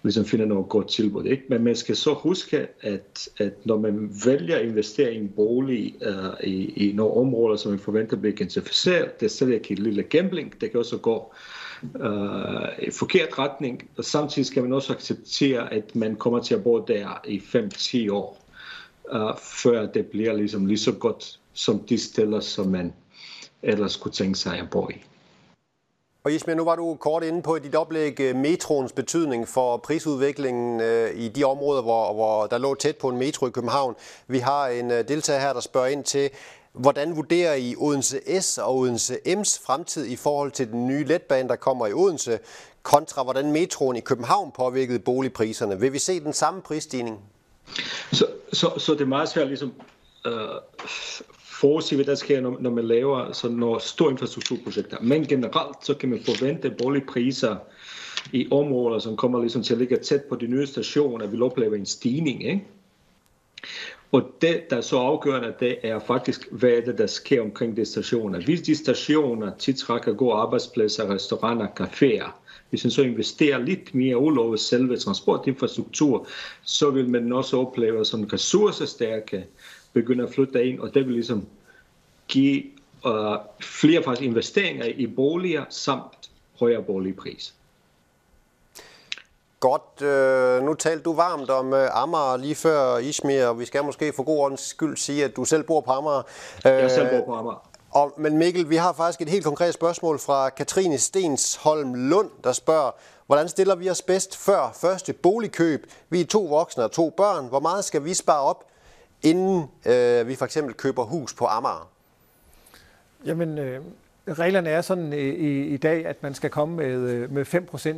ligesom finder noget godt tilbud. Ikke? Men man skal så huske, at, at når man vælger at investere i en bolig uh, i, i nogle områder, som man forventer bliver gentrificeret, det er stadig ikke lille gambling. Det kan også gå uh, i forkert retning. Og samtidig skal man også acceptere, at man kommer til at bo der i 5-10 år, uh, før det bliver ligesom lige så godt som de steder, som man ellers kunne tænke sig at bo i. Og Ismail, nu var du kort inde på dit oplæg øh, metroens betydning for prisudviklingen øh, i de områder, hvor, hvor der lå tæt på en metro i København. Vi har en øh, deltager her, der spørger ind til, hvordan vurderer I Odense S og Odense M's fremtid i forhold til den nye letbane, der kommer i Odense, kontra hvordan metroen i København påvirkede boligpriserne? Vil vi se den samme prisstigning? Så, så, så det er meget svært ligesom, øh, forudsige, hvad der sker, når, når man laver sådan nogle store infrastrukturprojekter. Men generelt, så kan man forvente boligpriser i områder, som kommer ligesom til at ligge tæt på de nye stationer, vil opleve en stigning. Ikke? Og det, der er så afgørende, det er faktisk, hvad er det, der sker omkring de stationer. Hvis de stationer tiltrækker gode arbejdspladser, restauranter, caféer, hvis man så investerer lidt mere ud over selve transportinfrastruktur, så vil man også opleve som ressourcestærke begynder at flytte ind, og det vil ligesom give uh, flere faktisk investeringer i boliger samt højere boligpris. Godt. Øh, nu talte du varmt om øh, Amager lige før Ismir, og vi skal måske for god ordens skyld sige, at du selv bor på Amager. Jeg selv bor på Amager. Og, men Mikkel, vi har faktisk et helt konkret spørgsmål fra Katrine Stensholm Lund, der spørger, hvordan stiller vi os bedst før første boligkøb? Vi er to voksne og to børn. Hvor meget skal vi spare op, inden øh, vi for eksempel køber hus på Amager? Jamen, øh, reglerne er sådan i, i, i dag, at man skal komme med, øh, med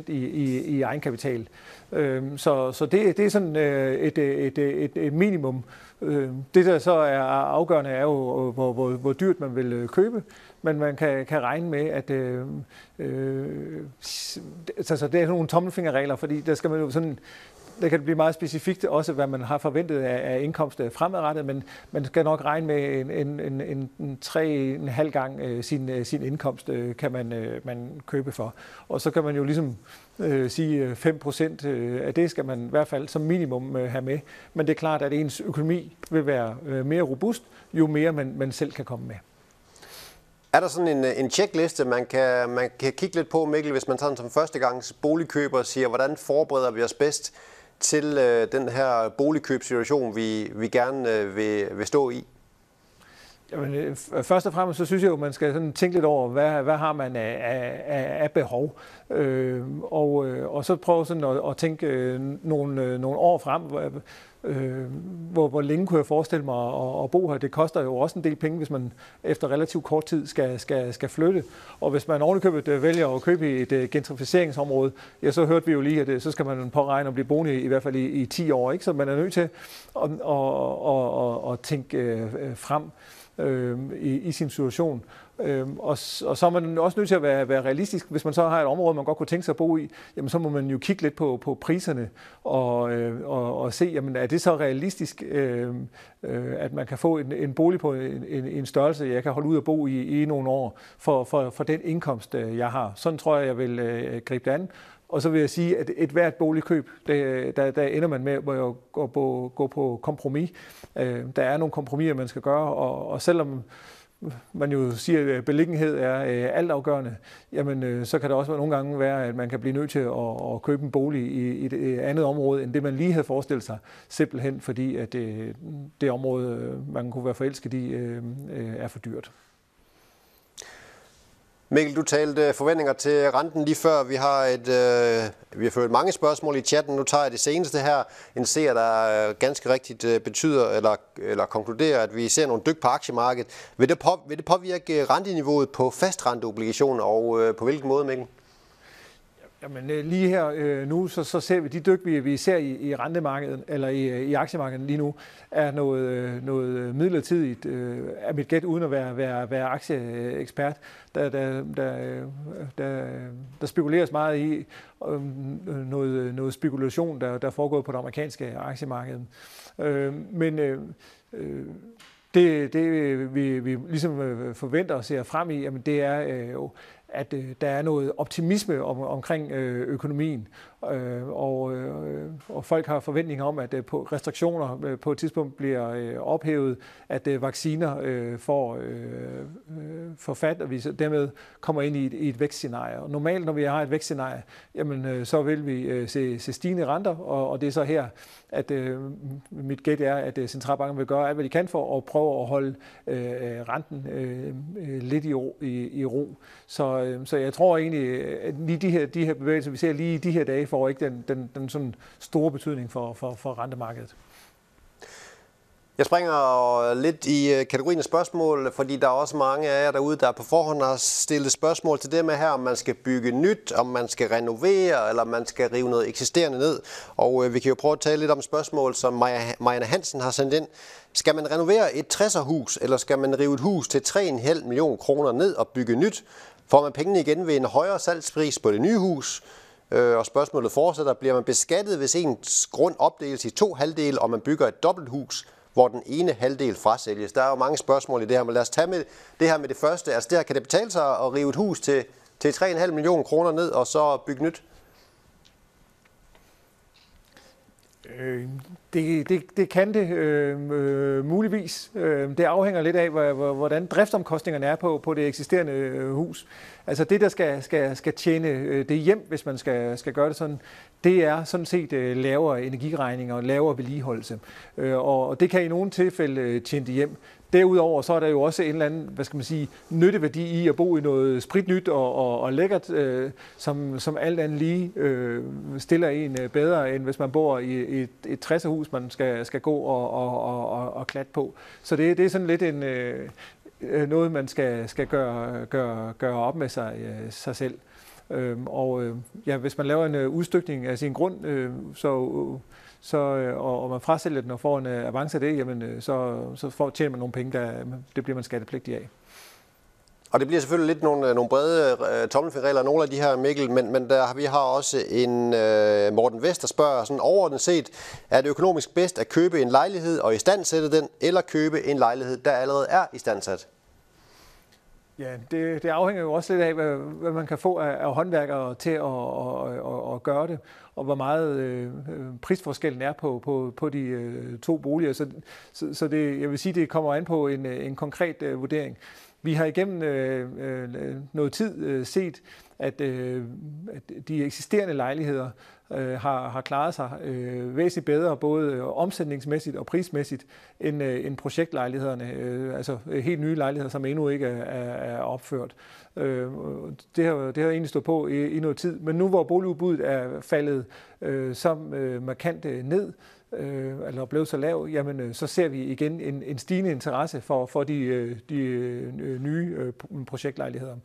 5% i, i, i egenkapital. Øh, så så det, det er sådan øh, et, et, et, et minimum. Øh, det, der så er afgørende, er jo, hvor, hvor, hvor dyrt man vil øh, købe, men man kan, kan regne med, at øh, øh, altså, det er nogle tommelfingerregler, fordi der skal man jo sådan det kan blive meget specifikt også, hvad man har forventet af, af indkomst øh, fremadrettet, men man skal nok regne med en, en, en, en, en tre en halv gang øh, sin, øh, sin indkomst øh, kan man, man købe for. Og så kan man jo ligesom øh, sige 5 procent af det skal man i hvert fald som minimum have med. Men det er klart, at ens økonomi vil være mere robust, jo mere man, man selv kan komme med. Er der sådan en, en checkliste, man kan, man kan kigge lidt på, Mikkel, hvis man sådan som førstegangs boligkøber siger, hvordan forbereder vi os bedst til øh, den her boligkøbssituation, vi, vi gerne øh, vil, vil stå i? Jamen, øh, øh, først og fremmest så synes jeg jo, at man skal sådan tænke lidt over, hvad, hvad har man af, af, af behov. Øh, og, øh, og så prøve sådan at, at tænke nogle, nogle år frem. Øh, hvor, hvor længe kunne jeg forestille mig at, at bo her? Det koster jo også en del penge, hvis man efter relativt kort tid skal, skal, skal flytte. Og hvis man ovenikøbet vælger at købe i et gentrificeringsområde, ja, så hørte vi jo lige, at så skal man påregne at blive boende i, i hvert fald i, i 10 år. Ikke? Så man er nødt til at, at, at, at, at tænke frem øh, i, i sin situation. Øh, og, og så er man også nødt til at være, være realistisk. Hvis man så har et område, man godt kunne tænke sig at bo i, jamen så må man jo kigge lidt på, på priserne og, øh, og, og se, jamen er det så realistisk, øh, øh, at man kan få en, en bolig på en, en, en størrelse, jeg kan holde ud at bo i i nogle år for, for, for den indkomst, øh, jeg har. Sådan tror jeg, jeg vil øh, gribe det an. Og så vil jeg sige, at et hvert boligkøb, det, der, der ender man med at gå på, gå på kompromis. Øh, der er nogle kompromiser, man skal gøre, og, og selvom man jo siger, at beliggenhed er øh, altafgørende, jamen øh, så kan det også nogle gange være, at man kan blive nødt til at, at købe en bolig i, i et øh, andet område, end det man lige havde forestillet sig, simpelthen fordi at det, det område, øh, man kunne være forelsket i, er for dyrt. Mikkel, du talte forventninger til renten lige før. Vi har, et, øh, vi har fået mange spørgsmål i chatten. Nu tager jeg det seneste her. En ser, der øh, ganske rigtigt øh, betyder eller, eller konkluderer, at vi ser nogle dyk på aktiemarkedet. Vil det, på, vil det påvirke renteniveauet på fastrenteobligationer, og øh, på hvilken måde, Mikkel? Jamen øh, lige her øh, nu, så, så ser vi de dyk, vi, vi ser i, i rentemarkedet, eller i, øh, i aktiemarkedet lige nu, er noget, øh, noget midlertidigt, øh, er mit gæt, uden at være, være, være aktieekspert. Der, der, der, der, der spekuleres meget i øh, noget, noget spekulation, der, der foregår på det amerikanske aktiemarked. Øh, men øh, det, det vi, vi ligesom forventer og ser frem i, jamen det er øh, jo, at øh, der er noget optimisme om, omkring øh, økonomien, øh, og, øh, og folk har forventninger om, at øh, på restriktioner øh, på et tidspunkt bliver øh, ophævet, at øh, vacciner øh, får, øh, øh får fat, og vi dermed kommer ind i et, i et vækstscenarie. Og normalt, når vi har et vækstscenarie, jamen, øh, så vil vi øh, se, se stigende renter, og, og det er så her, at øh, mit gæt er, at øh, centralbanken vil gøre alt, hvad de kan for at prøve at holde øh, renten øh, øh lidt i ro. I, i ro. Så, øh, så jeg tror egentlig, at lige de her, de her bevægelser, vi ser lige i de her dage, får ikke den, den, den sådan store betydning for, for, for rentemarkedet. Jeg springer lidt i øh, kategorien af spørgsmål, fordi der er også mange af jer derude, der på forhånd har stillet spørgsmål til det med her, om man skal bygge nyt, om man skal renovere, eller om man skal rive noget eksisterende ned. Og øh, vi kan jo prøve at tale lidt om spørgsmål, som Marianne Hansen har sendt ind. Skal man renovere et 60'er-hus, eller skal man rive et hus til 3,5 millioner kroner ned og bygge nyt? Får man pengene igen ved en højere salgspris på det nye hus? Øh, og spørgsmålet fortsætter, bliver man beskattet, hvis ens grund opdeles i to halvdele, og man bygger et dobbelthus, hvor den ene halvdel frasælges? Der er jo mange spørgsmål i det her, men lad os tage med det her med det første. Altså det her, kan det betale sig at rive et hus til, til 3,5 millioner kroner ned, og så bygge nyt? Øh, det, det, det kan det øh, øh muligvis. Øh, det afhænger lidt af, hvordan driftsomkostningerne er på, på det eksisterende øh, hus. Altså det, der skal, skal, skal tjene det hjem, hvis man skal, skal gøre det sådan, det er sådan set lavere energiregninger og lavere vedligeholdelse. Og det kan i nogle tilfælde tjene det hjem. Derudover så er der jo også en eller anden, hvad skal man sige, nytteværdi i at bo i noget spritnyt og, og, og lækkert, øh, som, som alt andet lige øh, stiller en øh, bedre, end hvis man bor i et, et 60'erhus, man skal, skal gå og, og, og, og, og klat på. Så det, det er sådan lidt en, øh, øh, noget, man skal, skal gøre, gøre, gøre op med sig, øh, sig selv. Øh, og øh, ja, hvis man laver en øh, udstykning af sin grund, øh, så... Øh, så, øh, og, og man frasælger den og får en øh, avance af det, jamen, øh, så, så får, tjener man nogle penge, der, det bliver man skattepligtig af. Og det bliver selvfølgelig lidt nogle, øh, nogle brede uh, tommelfingerregler, nogle af de her, Mikkel, men, men der, vi har også en øh, Morten Vest, der spørger sådan overordnet set, er det økonomisk bedst at købe en lejlighed og istandsætte den, eller købe en lejlighed, der allerede er istandsat? Ja, det, det afhænger jo også lidt af, hvad, hvad man kan få af, af håndværkere til at, og, og, og gøre det, og hvor meget øh, prisforskellen er på, på, på de øh, to boliger. Så, så, så det, jeg vil sige, det kommer an på en, øh, en konkret øh, vurdering. Vi har igennem øh, øh, noget tid øh, set, at, øh, at de eksisterende lejligheder øh, har, har klaret sig øh, væsentligt bedre, både øh, omsætningsmæssigt og prismæssigt, end, øh, end projektlejlighederne, øh, altså øh, helt nye lejligheder, som endnu ikke er, er opført. Øh, det, har, det har egentlig stået på i, i noget tid, men nu hvor boligudbuddet er faldet øh, så øh, markant øh, ned, øh, eller blevet så lav, jamen øh, så ser vi igen en, en stigende interesse for, for de, øh, de øh, nye øh, projektlejligheder.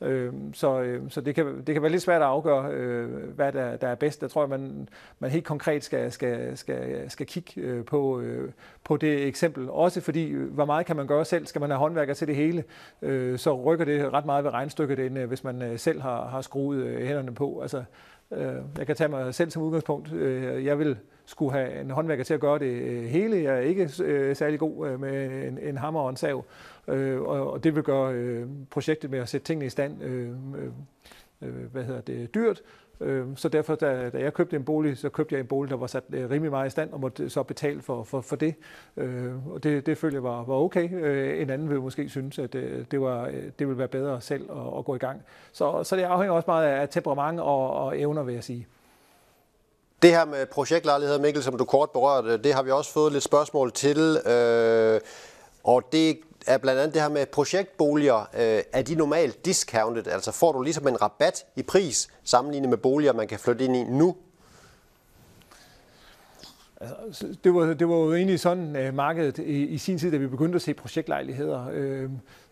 Øh, så øh, så det, kan, det kan være lidt svært at afgøre, øh, hvad der, der er bedst. Der tror jeg, man, man helt konkret skal, skal, skal, skal kigge øh, på, øh, på det eksempel. Også fordi, øh, hvor meget kan man gøre selv? Skal man have håndværker til det hele? Øh, så rykker det ret meget ved regnstykket, end øh, hvis man øh, selv har, har skruet hænderne på. Altså, øh, jeg kan tage mig selv som udgangspunkt. Øh, jeg vil skulle have en håndværker til at gøre det øh, hele. Jeg er ikke øh, særlig god øh, med en, en hammer og en sav øh, og, og det vil gøre øh, projektet med at sætte tingene i stand øh, øh, hvad hedder det, dyrt. Øh, så derfor, da, da jeg købte en bolig, så købte jeg en bolig, der var sat øh, rimelig meget i stand, og måtte så betale for, for, for det. Øh, og det, det følte jeg var, var okay. Øh, en anden vil måske synes, at det, det, var, det ville være bedre selv at, at gå i gang. Så, så det afhænger også meget af temperament og, og evner, vil jeg sige. Det her med projektlejligheder, Mikkel, som du kort berørte, det har vi også fået lidt spørgsmål til. Øh, og det er blandt andet det her med projektboliger. Øh, er de normalt discounted? Altså får du ligesom en rabat i pris sammenlignet med boliger, man kan flytte ind i nu? Altså, det, var, det var jo egentlig sådan uh, markedet i, i sin tid, da vi begyndte at se projektlejligheder. øh,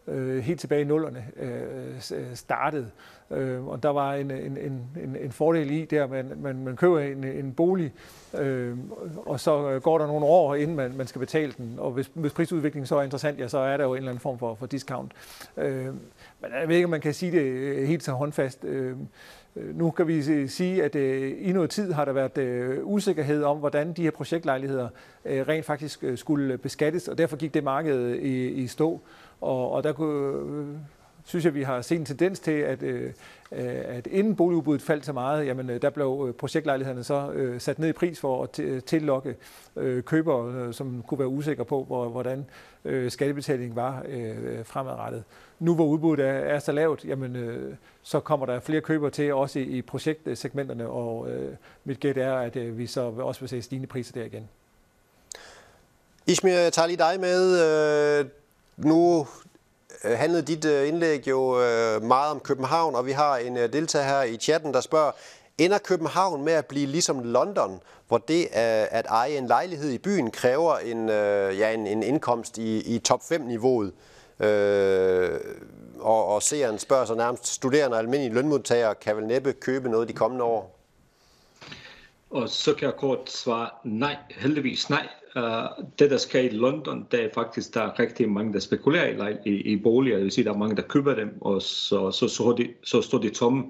øh, helt tilbage i nullerne øh, øh startede. Øh, og der var en, en, en, en fordel i det, at man, man, man køber en, en bolig, øh, og så øh, går der nogle år, inden man, man skal betale den. Og hvis, hvis prisudviklingen så er interessant, ja, så er der jo en eller anden form for, for discount. Øh, men jeg ved ikke, om man kan sige det øh, helt så håndfast. Øh, øh nu kan vi sige, at øh, i noget tid har der været usikkerhed om, hvordan de her projektlejligheder rent faktisk skulle beskattes, og derfor gik det marked i, i stå. Og, og der kunne, synes jeg, vi har set en tendens til, at, øh, øh at inden boligudbuddet faldt så meget, jamen, øh, der blev øh, projektlejlighederne så øh, sat ned i pris for at tillokke øh, købere, som kunne være usikre på, hvor, hvordan øh, skattebetalingen var øh, fremadrettet. Nu hvor udbuddet er, er så lavt, jamen, øh, så kommer der flere købere til, også i, i projektsegmenterne, og øh, mit gæt er, at øh, vi så også vil se stigende priser der igen. Ismir, jeg tager lige dig med. Nu Øh, handlede dit øh, indlæg jo øh, meget om København, og vi har en deltager her i chatten, der spørger, ender København med at blive ligesom London, hvor det at eje en lejlighed i byen kræver en, ja, en, en indkomst i, i top 5-niveauet? Øh, og, og seeren spørger sig nærmest, studerende og almindelige lønmodtagere kan vel næppe købe noget de kommende år? Og så kan jeg kort svare nej, heldigvis nej. Uh, det, der sker i London, det er faktisk, der er rigtig mange, der spekulerer i, i, i boliger. Det vil sige, der er mange, der køber dem, og så, så, så, de, så står de tomme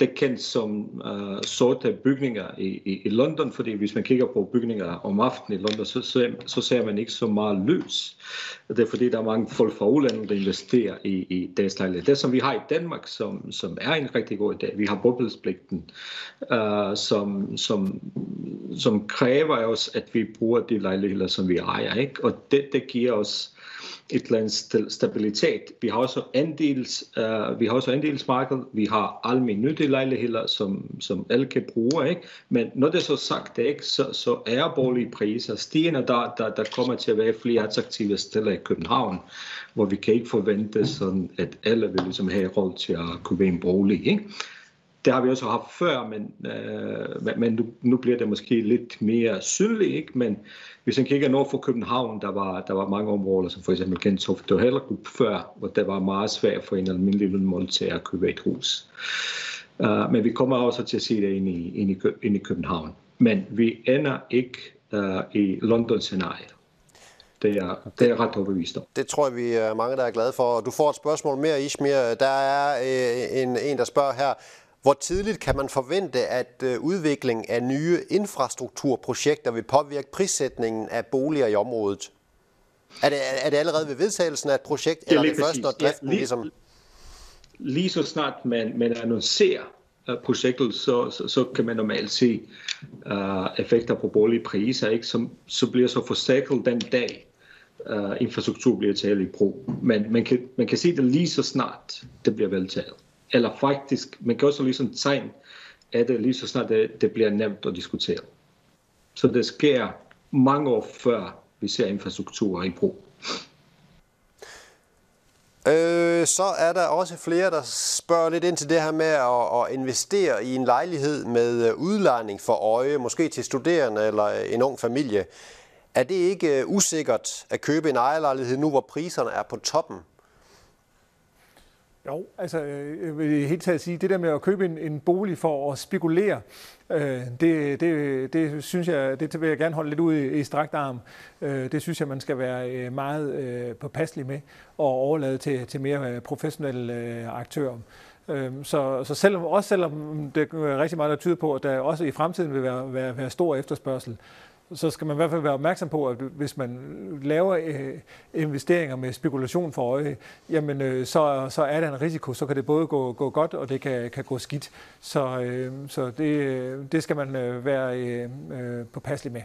det er kendt som uh, sorte bygninger i, i, i London, fordi hvis man kigger på bygninger om aftenen i London, så, så, så ser man ikke så meget lys. Det er fordi, der er mange folk fra udlandet, der investerer i, i deres lejlighed. Det som vi har i Danmark, som, som er en rigtig god idé, vi har boblespligten, uh, øh, som, som, som kræver os, at vi bruger de lejligheder, som vi ejer. Ikke? Og det, det giver os et eller andet stabilitet. Vi har også andels, uh, vi har også andelsmarked, vi har almindelige lejligheder, som, som alle kan bruge, ikke? Men når det er så sagt, ikke, så, så er boligpriser stigende, der, der, der kommer til at være flere attraktive steder i København, hvor vi kan ikke forvente sådan, at alle vil ligesom have råd til at købe en bolig, ikke? Det har vi også haft før, men, øh, men nu, nu bliver det måske lidt mere synligt, ikke? Men hvis man kigger nord for København, der var, der var mange områder, som for eksempel Gentofte og Hellerup før, hvor det var meget svært for en almindelig lønmodtager at købe et hus. Uh, men vi kommer også til at se det ind i, ind i, ind i København. Men vi ender ikke uh, i London-scenariet. Det er, det er ret overbevist om. Det tror jeg, vi er mange, der er glade for. Du får et spørgsmål mere, Ishmir. Der er øh, en, en, der spørger her. Hvor tidligt kan man forvente, at øh, udvikling af nye infrastrukturprojekter vil påvirke prissætningen af boliger i området? Er det, er det allerede ved vedtagelsen af et projekt, eller er det først, når driften ja, lige, ligesom... Lige så snart man, man annoncerer uh, projektet, så, så, så kan man normalt se uh, effekter på boligpriser, ikke? Som, så bliver så forsikret den dag, uh, infrastruktur bliver taget i brug. Men man kan, man kan se det lige så snart, det bliver vedtaget. Eller faktisk, man kan også ligesom tegn af det lige så snart det, det bliver nemt at diskutere. Så det sker mange år før vi ser infrastruktur i brug. Øh, så er der også flere, der spørger lidt ind til det her med at, at investere i en lejlighed med øh, udlejning for øje, måske til studerende eller øh, en ung familie. Er det ikke øh, usikkert at købe en ejerlejlighed nu, hvor priserne er på toppen? Jo, altså øh, jeg vil helt taget sige, det der med at købe en, en bolig for at spekulere, øh, det, det, det synes jeg, det vil jeg gerne holde lidt ud i, i strakt arm. Øh, det synes jeg, man skal være øh, meget øh, påpasselig med og overlade til, til mere øh, professionelle øh, aktører. Øh, så, så selvom, også selvom det er rigtig meget, der tyder på, at der også i fremtiden vil være, være, være stor efterspørgsel, så skal man i hvert fald være opmærksom på, at hvis man laver øh, investeringer med spekulation for øje, jamen øh, så, så er der en risiko. Så kan det både gå, gå godt, og det kan, kan gå skidt. Så, øh, så det, øh, det skal man øh, være øh, påpasselig med.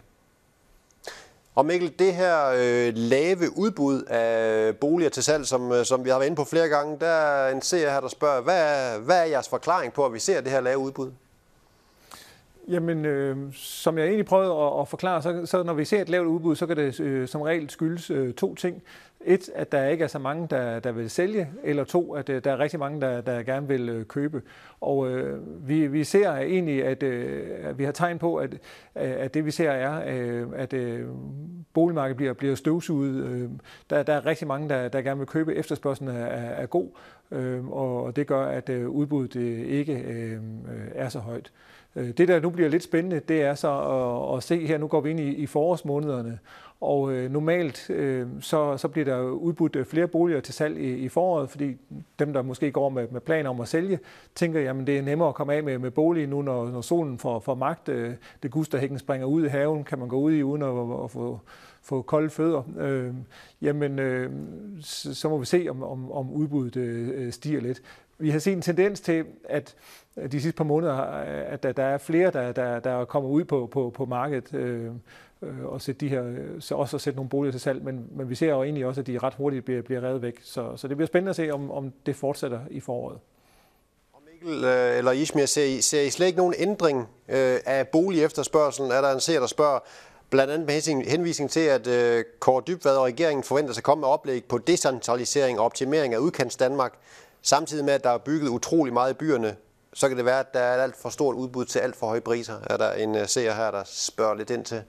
Og Mikkel, det her øh, lave udbud af boliger til salg, som, som vi har været inde på flere gange, der er en seer her, der spørger, hvad er, hvad er jeres forklaring på, at vi ser det her lave udbud? Jamen, øh, som jeg egentlig prøvede at, at forklare, så, så når vi ser et lavt udbud, så kan det øh, som regel skyldes øh, to ting. Et, at der ikke er så mange, der, der vil sælge, eller to, at øh, der er rigtig mange, der, der gerne vil øh, købe. Og øh, vi, vi ser egentlig, at, øh, at vi har tegn på, at, at det vi ser er, øh, at øh, boligmarkedet bliver, bliver støvsuget. Øh, der, der er rigtig mange, der, der gerne vil købe. Efterspørgselen er, er god, Øhm, og det gør, at øh, udbuddet øh, ikke øhm, øh, er så højt. Det, der nu bliver lidt spændende, det er så at, at se her, nu går vi ind i, i forårsmånederne, og øh, normalt øh, så, så bliver der udbudt flere boliger til salg i, i foråret, fordi dem, der måske går med, med planer om at sælge, tænker, jamen det er nemmere at komme af med, med bolig nu, når, når solen får, får magt. Øh, det gusterhækken springer ud i haven, kan man gå ud i uden at, at få, få kolde fødder. Øh, jamen øh, så, så må vi se, om, om, om udbuddet øh, øh, stiger lidt. Vi har set en tendens til, at øh, de sidste par måneder, øh, at der der er flere, der, der, der kommer ud på, på, på markedet øh, og sætte de her, så også at sætte nogle boliger til salg, men, men vi ser jo egentlig også, at de ret hurtigt bliver, bliver revet væk. Så, så det bliver spændende at se, om, om det fortsætter i foråret. Mikkel eller Ismir, ser I, ser I slet ikke nogen ændring øh, af boligefterspørgselen? Er der en seer, der spørger, blandt andet med henvisning til, at øh, Kåre Dybvad og regeringen forventer sig at komme med oplæg på decentralisering og optimering af udkants Danmark, samtidig med, at der er bygget utrolig meget i byerne så kan det være, at der er et alt for stort udbud til alt for høje priser. Er der en øh, seer her, der spørger lidt ind til?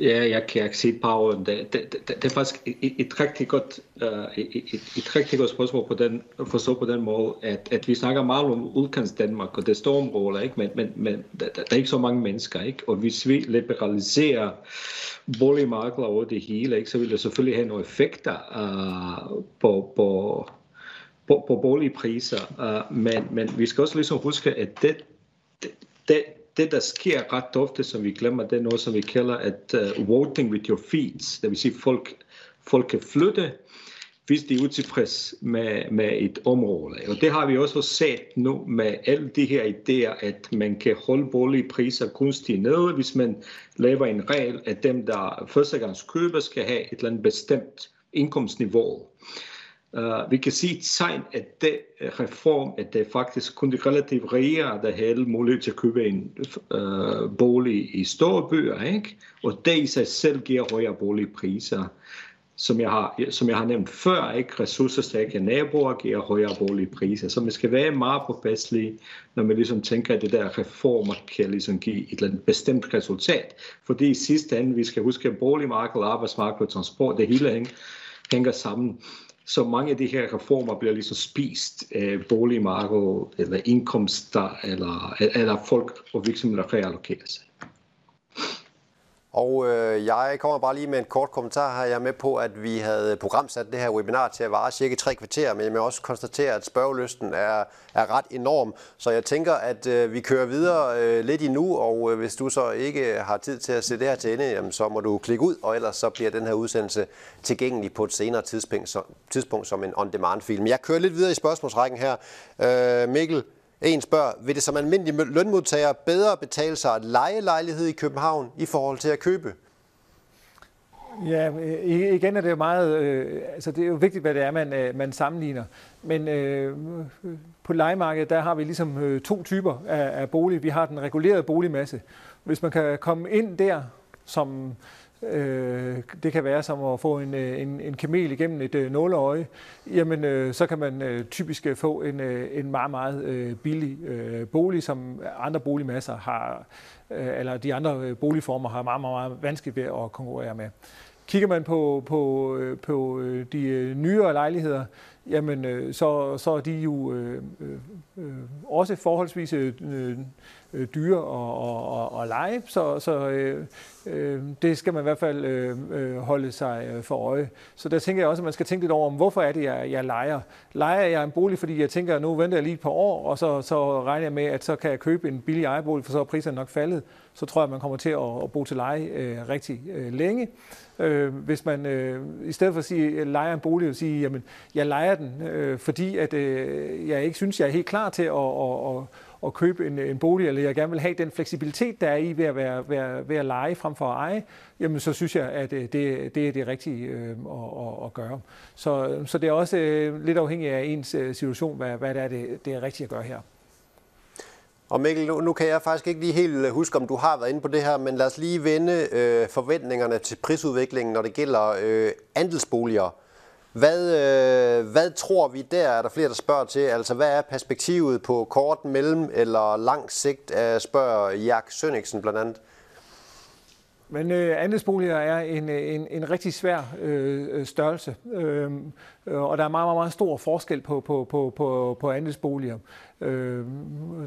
Ja, jeg kan ikke sige et par ord om det. Det, det, det er faktisk et, et, rigtig godt, uh, et, et, et rigtig godt spørgsmål på den, forstå på den måde, at, at vi snakker meget om udkants Danmark, og det er store ikke? men, men, men der, der, er ikke så mange mennesker, ikke? og hvis vi liberaliserer boligmarkedet over det hele, ikke? så vil det selvfølgelig have nogle effekter uh, på, på på, på boligpriser, uh, men, men vi skal også ligesom huske, at det, det, det, det, der sker ret ofte, som vi glemmer, det er noget, som vi kalder at uh, voting with your feet. Det vil sige, at folk, folk kan flytte, hvis de er utilfredse med, med et område. Og det har vi også set nu med alle de her idéer, at man kan holde boligpriser kunstigt nede, hvis man laver en regel, at dem, der førstegangskøber, skal have et eller andet bestemt indkomstniveau. Uh, vi kan se et tegn, at det øh, reform, at det faktisk kun de relativt rige, der hele mulighed til at købe en uh, bolig i store byer, ikke? og det i sig selv giver højere boligpriser. Som jeg har, som jeg har nævnt før, ikke? ressourcestærke naboer giver højere boligpriser. Så man skal være meget påpasselig, når man ligesom tænker, at det der reformer kan ligesom give et eller andet bestemt resultat. Fordi i sidste ende, vi skal huske, at boligmarkedet, arbejdsmarkedet og transport, det hele hænger, hænger sammen. Så mange af de her reformer bliver ligesom spist af boligmarkedet, eller indkomster, eller, eller folk og virksomheder reallokerer sig. Og øh, jeg kommer bare lige med en kort kommentar her. Jeg er med på, at vi havde programsat det her webinar til at vare cirka tre kvarter, men jeg må også konstatere, at spørgelysten er, er ret enorm. Så jeg tænker, at øh, vi kører videre øh, lidt endnu, og øh, hvis du så ikke har tid til at se det her til ende, jamen, så må du klikke ud, og ellers så bliver den her udsendelse tilgængelig på et senere tidspunkt, så, tidspunkt som en on-demand-film. Jeg kører lidt videre i spørgsmålsrækken her. Øh, Mikkel, en spørger, vil det som almindelig lønmodtager bedre betale sig at lege lejlighed i København i forhold til at købe? Ja, igen er det jo meget, øh, altså det er jo vigtigt, hvad det er, man, øh, man sammenligner. Men øh, på lejemarkedet, der har vi ligesom øh, to typer af, af bolig. Vi har den regulerede boligmasse. Hvis man kan komme ind der, som øh, det kan være som at få en, øh, en, en kamel igennem et øh, nåleøje, jamen øh, så kan man øh, typisk øh, få en, øh, en meget, meget øh, billig øh, bolig, som andre boligmasser har, øh, eller de andre øh, boligformer har meget, meget, meget vanskeligt ved at konkurrere med. Kigger man på, på, på de nyere lejligheder, jamen så, så er de jo øh, øh, også forholdsvis øh, øh, dyre og, og, og, og lege, så, så øh, øh, det skal man i hvert fald øh, øh holde sig øh, for øje. Så der tænker jeg også, at man skal tænke lidt over, om hvorfor er det, jeg, jeg leger. Leger jeg en bolig, fordi jeg tænker, at nu venter jeg lige et par år, og så, så regner jeg med, at så kan jeg købe en billig ejerbolig, for så er priserne nok faldet. Så tror jeg, at man kommer til at, at bo til leje øh, rigtig øh, længe. Øh, hvis man øh, i stedet for at sige, øh, at leger en bolig, og sige, jamen, jeg leger den, øh, fordi at, øh, jeg ikke synes, jeg er helt klar til at, at, at at købe en, en bolig, eller jeg gerne vil have den fleksibilitet, der er i ved at, være, være, ved at lege frem for at eje, jamen så synes jeg, at øh, det, det er det rigtige øh, at, at, at gøre. Så, så det er også øh, lidt afhængigt af ens øh, situation, hvad, hvad det er, det, det er rigtigt at gøre her. Og Mikkel, nu, nu kan jeg faktisk ikke lige helt øh, huske, om du har været inde på det her, men lad os lige vende øh, forventningerne til prisudviklingen, når det gælder øh, andelsboliger. Hvad, øh, hvad tror vi der, er der flere, der spørger til? Altså, hvad er perspektivet på kort, mellem eller lang sigt, øh, spørger Jack Sønningsen blandt andet? Men øh, andelsboliger er en, øh, en, en rigtig svær øh, størrelse, øh, øh, og der er meget, meget, meget stor forskel på, på, på, på, på andelsboliger. Øh,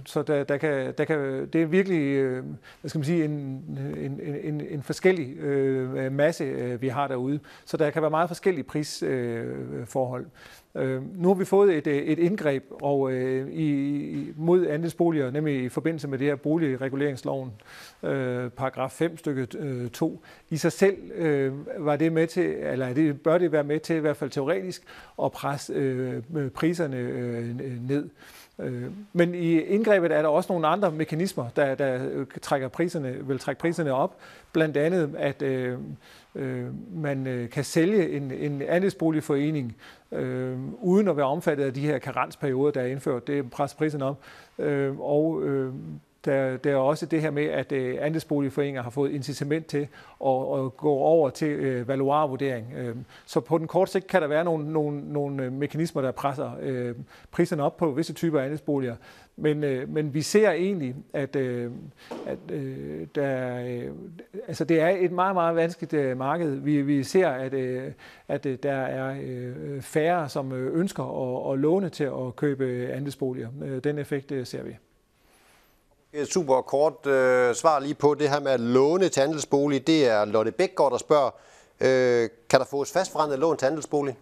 så der, der kan, der kan, det er virkelig øh, hvad skal man sige, en, en, en, en forskellig øh, masse, øh, vi har derude. Så der kan være meget forskellige prisforhold. Øh, nu har vi fået et, øh, et indgreb og, øh, i, mod andelsboliger, nemlig i forbindelse med det her boligreguleringsloven, øh, paragraf 5 stykke øh, 2. I sig selv øh, var det med til, eller det, bør det være med til, i hvert fald teoretisk, at presse øh, priserne øh, ned. Øh, men i indgrebet er der også nogle andre mekanismer, der, der øh, trækker priserne, vil trække priserne op. Blandt andet, at øh, øh man kan sælge en, en andelsboligforening øh, uden at være omfattet af de her karensperioder, der er indført. Det presser priserne op. Øh, og øh, der, der er også det her med, at øh, andelsboligforeninger har fået incitament til at, at gå over til øh, valuarvurdering. Øh, så på den korte sigt kan der være nogle, nogle, nogle øh, mekanismer, der presser øh, priserne op på visse typer af andelsboliger. Men, øh, men vi ser egentlig, at, øh, at øh, der, øh, altså det er et meget, meget vanskeligt øh, marked. Vi, vi ser, at, øh, at øh, der er øh, færre, som øh, ønsker at, at låne til at købe andelsboliger. Øh, den effekt øh, ser vi. Et super kort øh, svar lige på det her med at låne til andelsbolig. Det er Lotte Bækgaard, der spørger, øh, kan der fås fastforrentet lån til andelsbolig?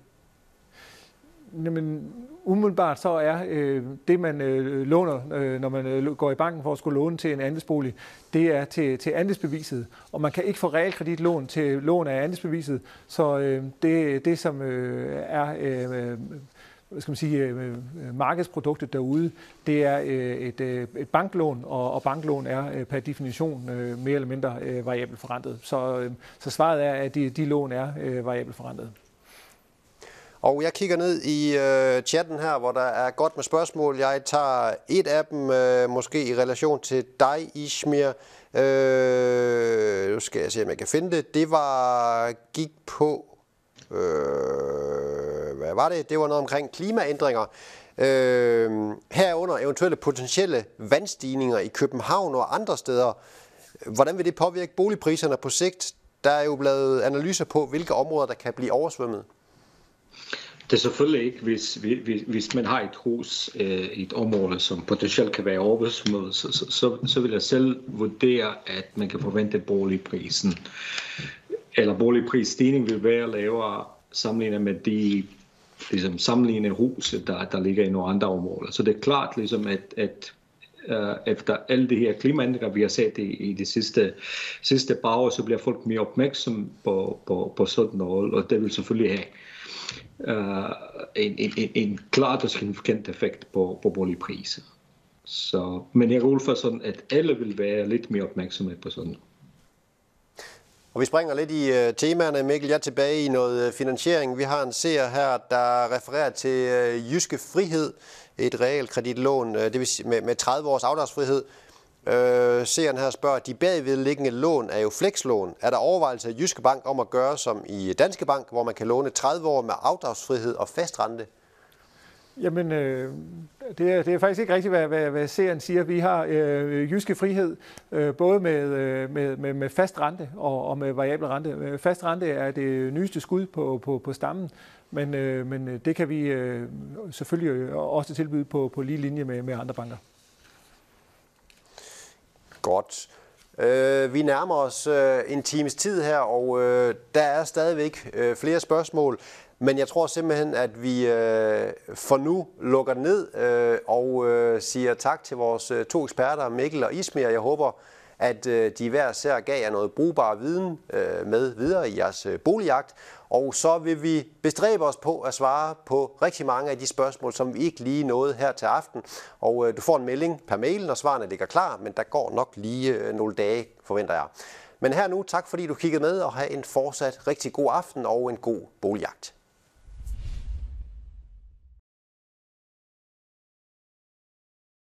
Jamen, umiddelbart så er øh, det, man øh, låner, øh, når man øh, går i banken for at skulle låne til en andelsbolig, det er til, til andelsbeviset. Og man kan ikke få realkreditlån til lån af andelsbeviset, så øh, det, det som øh, er øh, hvad skal man sige, øh, øh, markedsproduktet derude, det er øh, et, et banklån, og, og banklån er per definition mere eller mindre variabelt forrentet. Så, så svaret er, at de, de lån er variabelt forrentet. Og jeg kigger ned i øh, chatten her, hvor der er godt med spørgsmål. Jeg tager et af dem, øh, måske i relation til dig, Ishmir. Øh, nu skal jeg se, om jeg kan finde det. Det var gik på øh, hvad var det? Det var noget omkring klimaændringer. Øh, herunder eventuelle potentielle vandstigninger i København og andre steder. Hvordan vil det påvirke boligpriserne på sigt? Der er jo blevet analyser på, hvilke områder, der kan blive oversvømmet. Det er selvfølgelig ikke, hvis, hvis, hvis man har et hus øh, i et område, som potentielt kan være oversvømmet, så, så, så, så vil jeg selv vurdere, at man kan forvente boligprisen, eller boligprisstigning vil være lavere sammenlignet med de ligesom, sammenligne huset, der, der ligger i nogle andre områder. Så det er klart, ligesom, at, at uh, efter alle de her klimaændringer, vi har set i, i de sidste, sidste par år, så bliver folk mere opmærksom på, på, på sådan noget, og det vil selvfølgelig have uh, en, en, en klart og signifikant effekt på, på boligpriser. Så, men jeg går ud for sådan, at alle vil være lidt mere opmærksomme på sådan noget. Og vi springer lidt i øh, temaerne, Mikkel. Jeg er tilbage i noget øh, finansiering. Vi har en seer her, der refererer til øh, Jyske Frihed, et realkreditlån, øh, det vil sige med, med 30 års afdragsfrihed. Øh, seeren her spørger, de bagvedliggende lån er jo flekslån. Er der overvejelse af Jyske Bank om at gøre som i Danske Bank, hvor man kan låne 30 år med afdragsfrihed og fastrente? Jamen, øh, det, er, det er faktisk ikke rigtigt, hvad, hvad, hvad serien siger. Vi har øh, jyske frihed, øh, både med, øh, med, med, med fast rente og, og med variabel rente. Øh, fast rente er det nyeste skud på, på, på stammen, men, øh, men øh, det kan vi øh, selvfølgelig øh, også tilbyde på, på lige linje med, med andre banker. Godt. Øh, vi nærmer os øh, en times tid her, og øh, der er stadigvæk øh, flere spørgsmål. Men jeg tror simpelthen, at vi øh, for nu lukker ned øh, og øh, siger tak til vores øh, to eksperter, Mikkel og Ismir. Jeg håber, at øh, de hver sær gav jer noget brugbar viden øh, med videre i jeres øh, boligjagt. Og så vil vi bestræbe os på at svare på rigtig mange af de spørgsmål, som vi ikke lige nåede her til aften. Og øh, du får en melding per mail, når svarene ligger klar, men der går nok lige øh, nogle dage, forventer jeg. Men her nu, tak fordi du kiggede med, og have en fortsat rigtig god aften og en god boligjagt.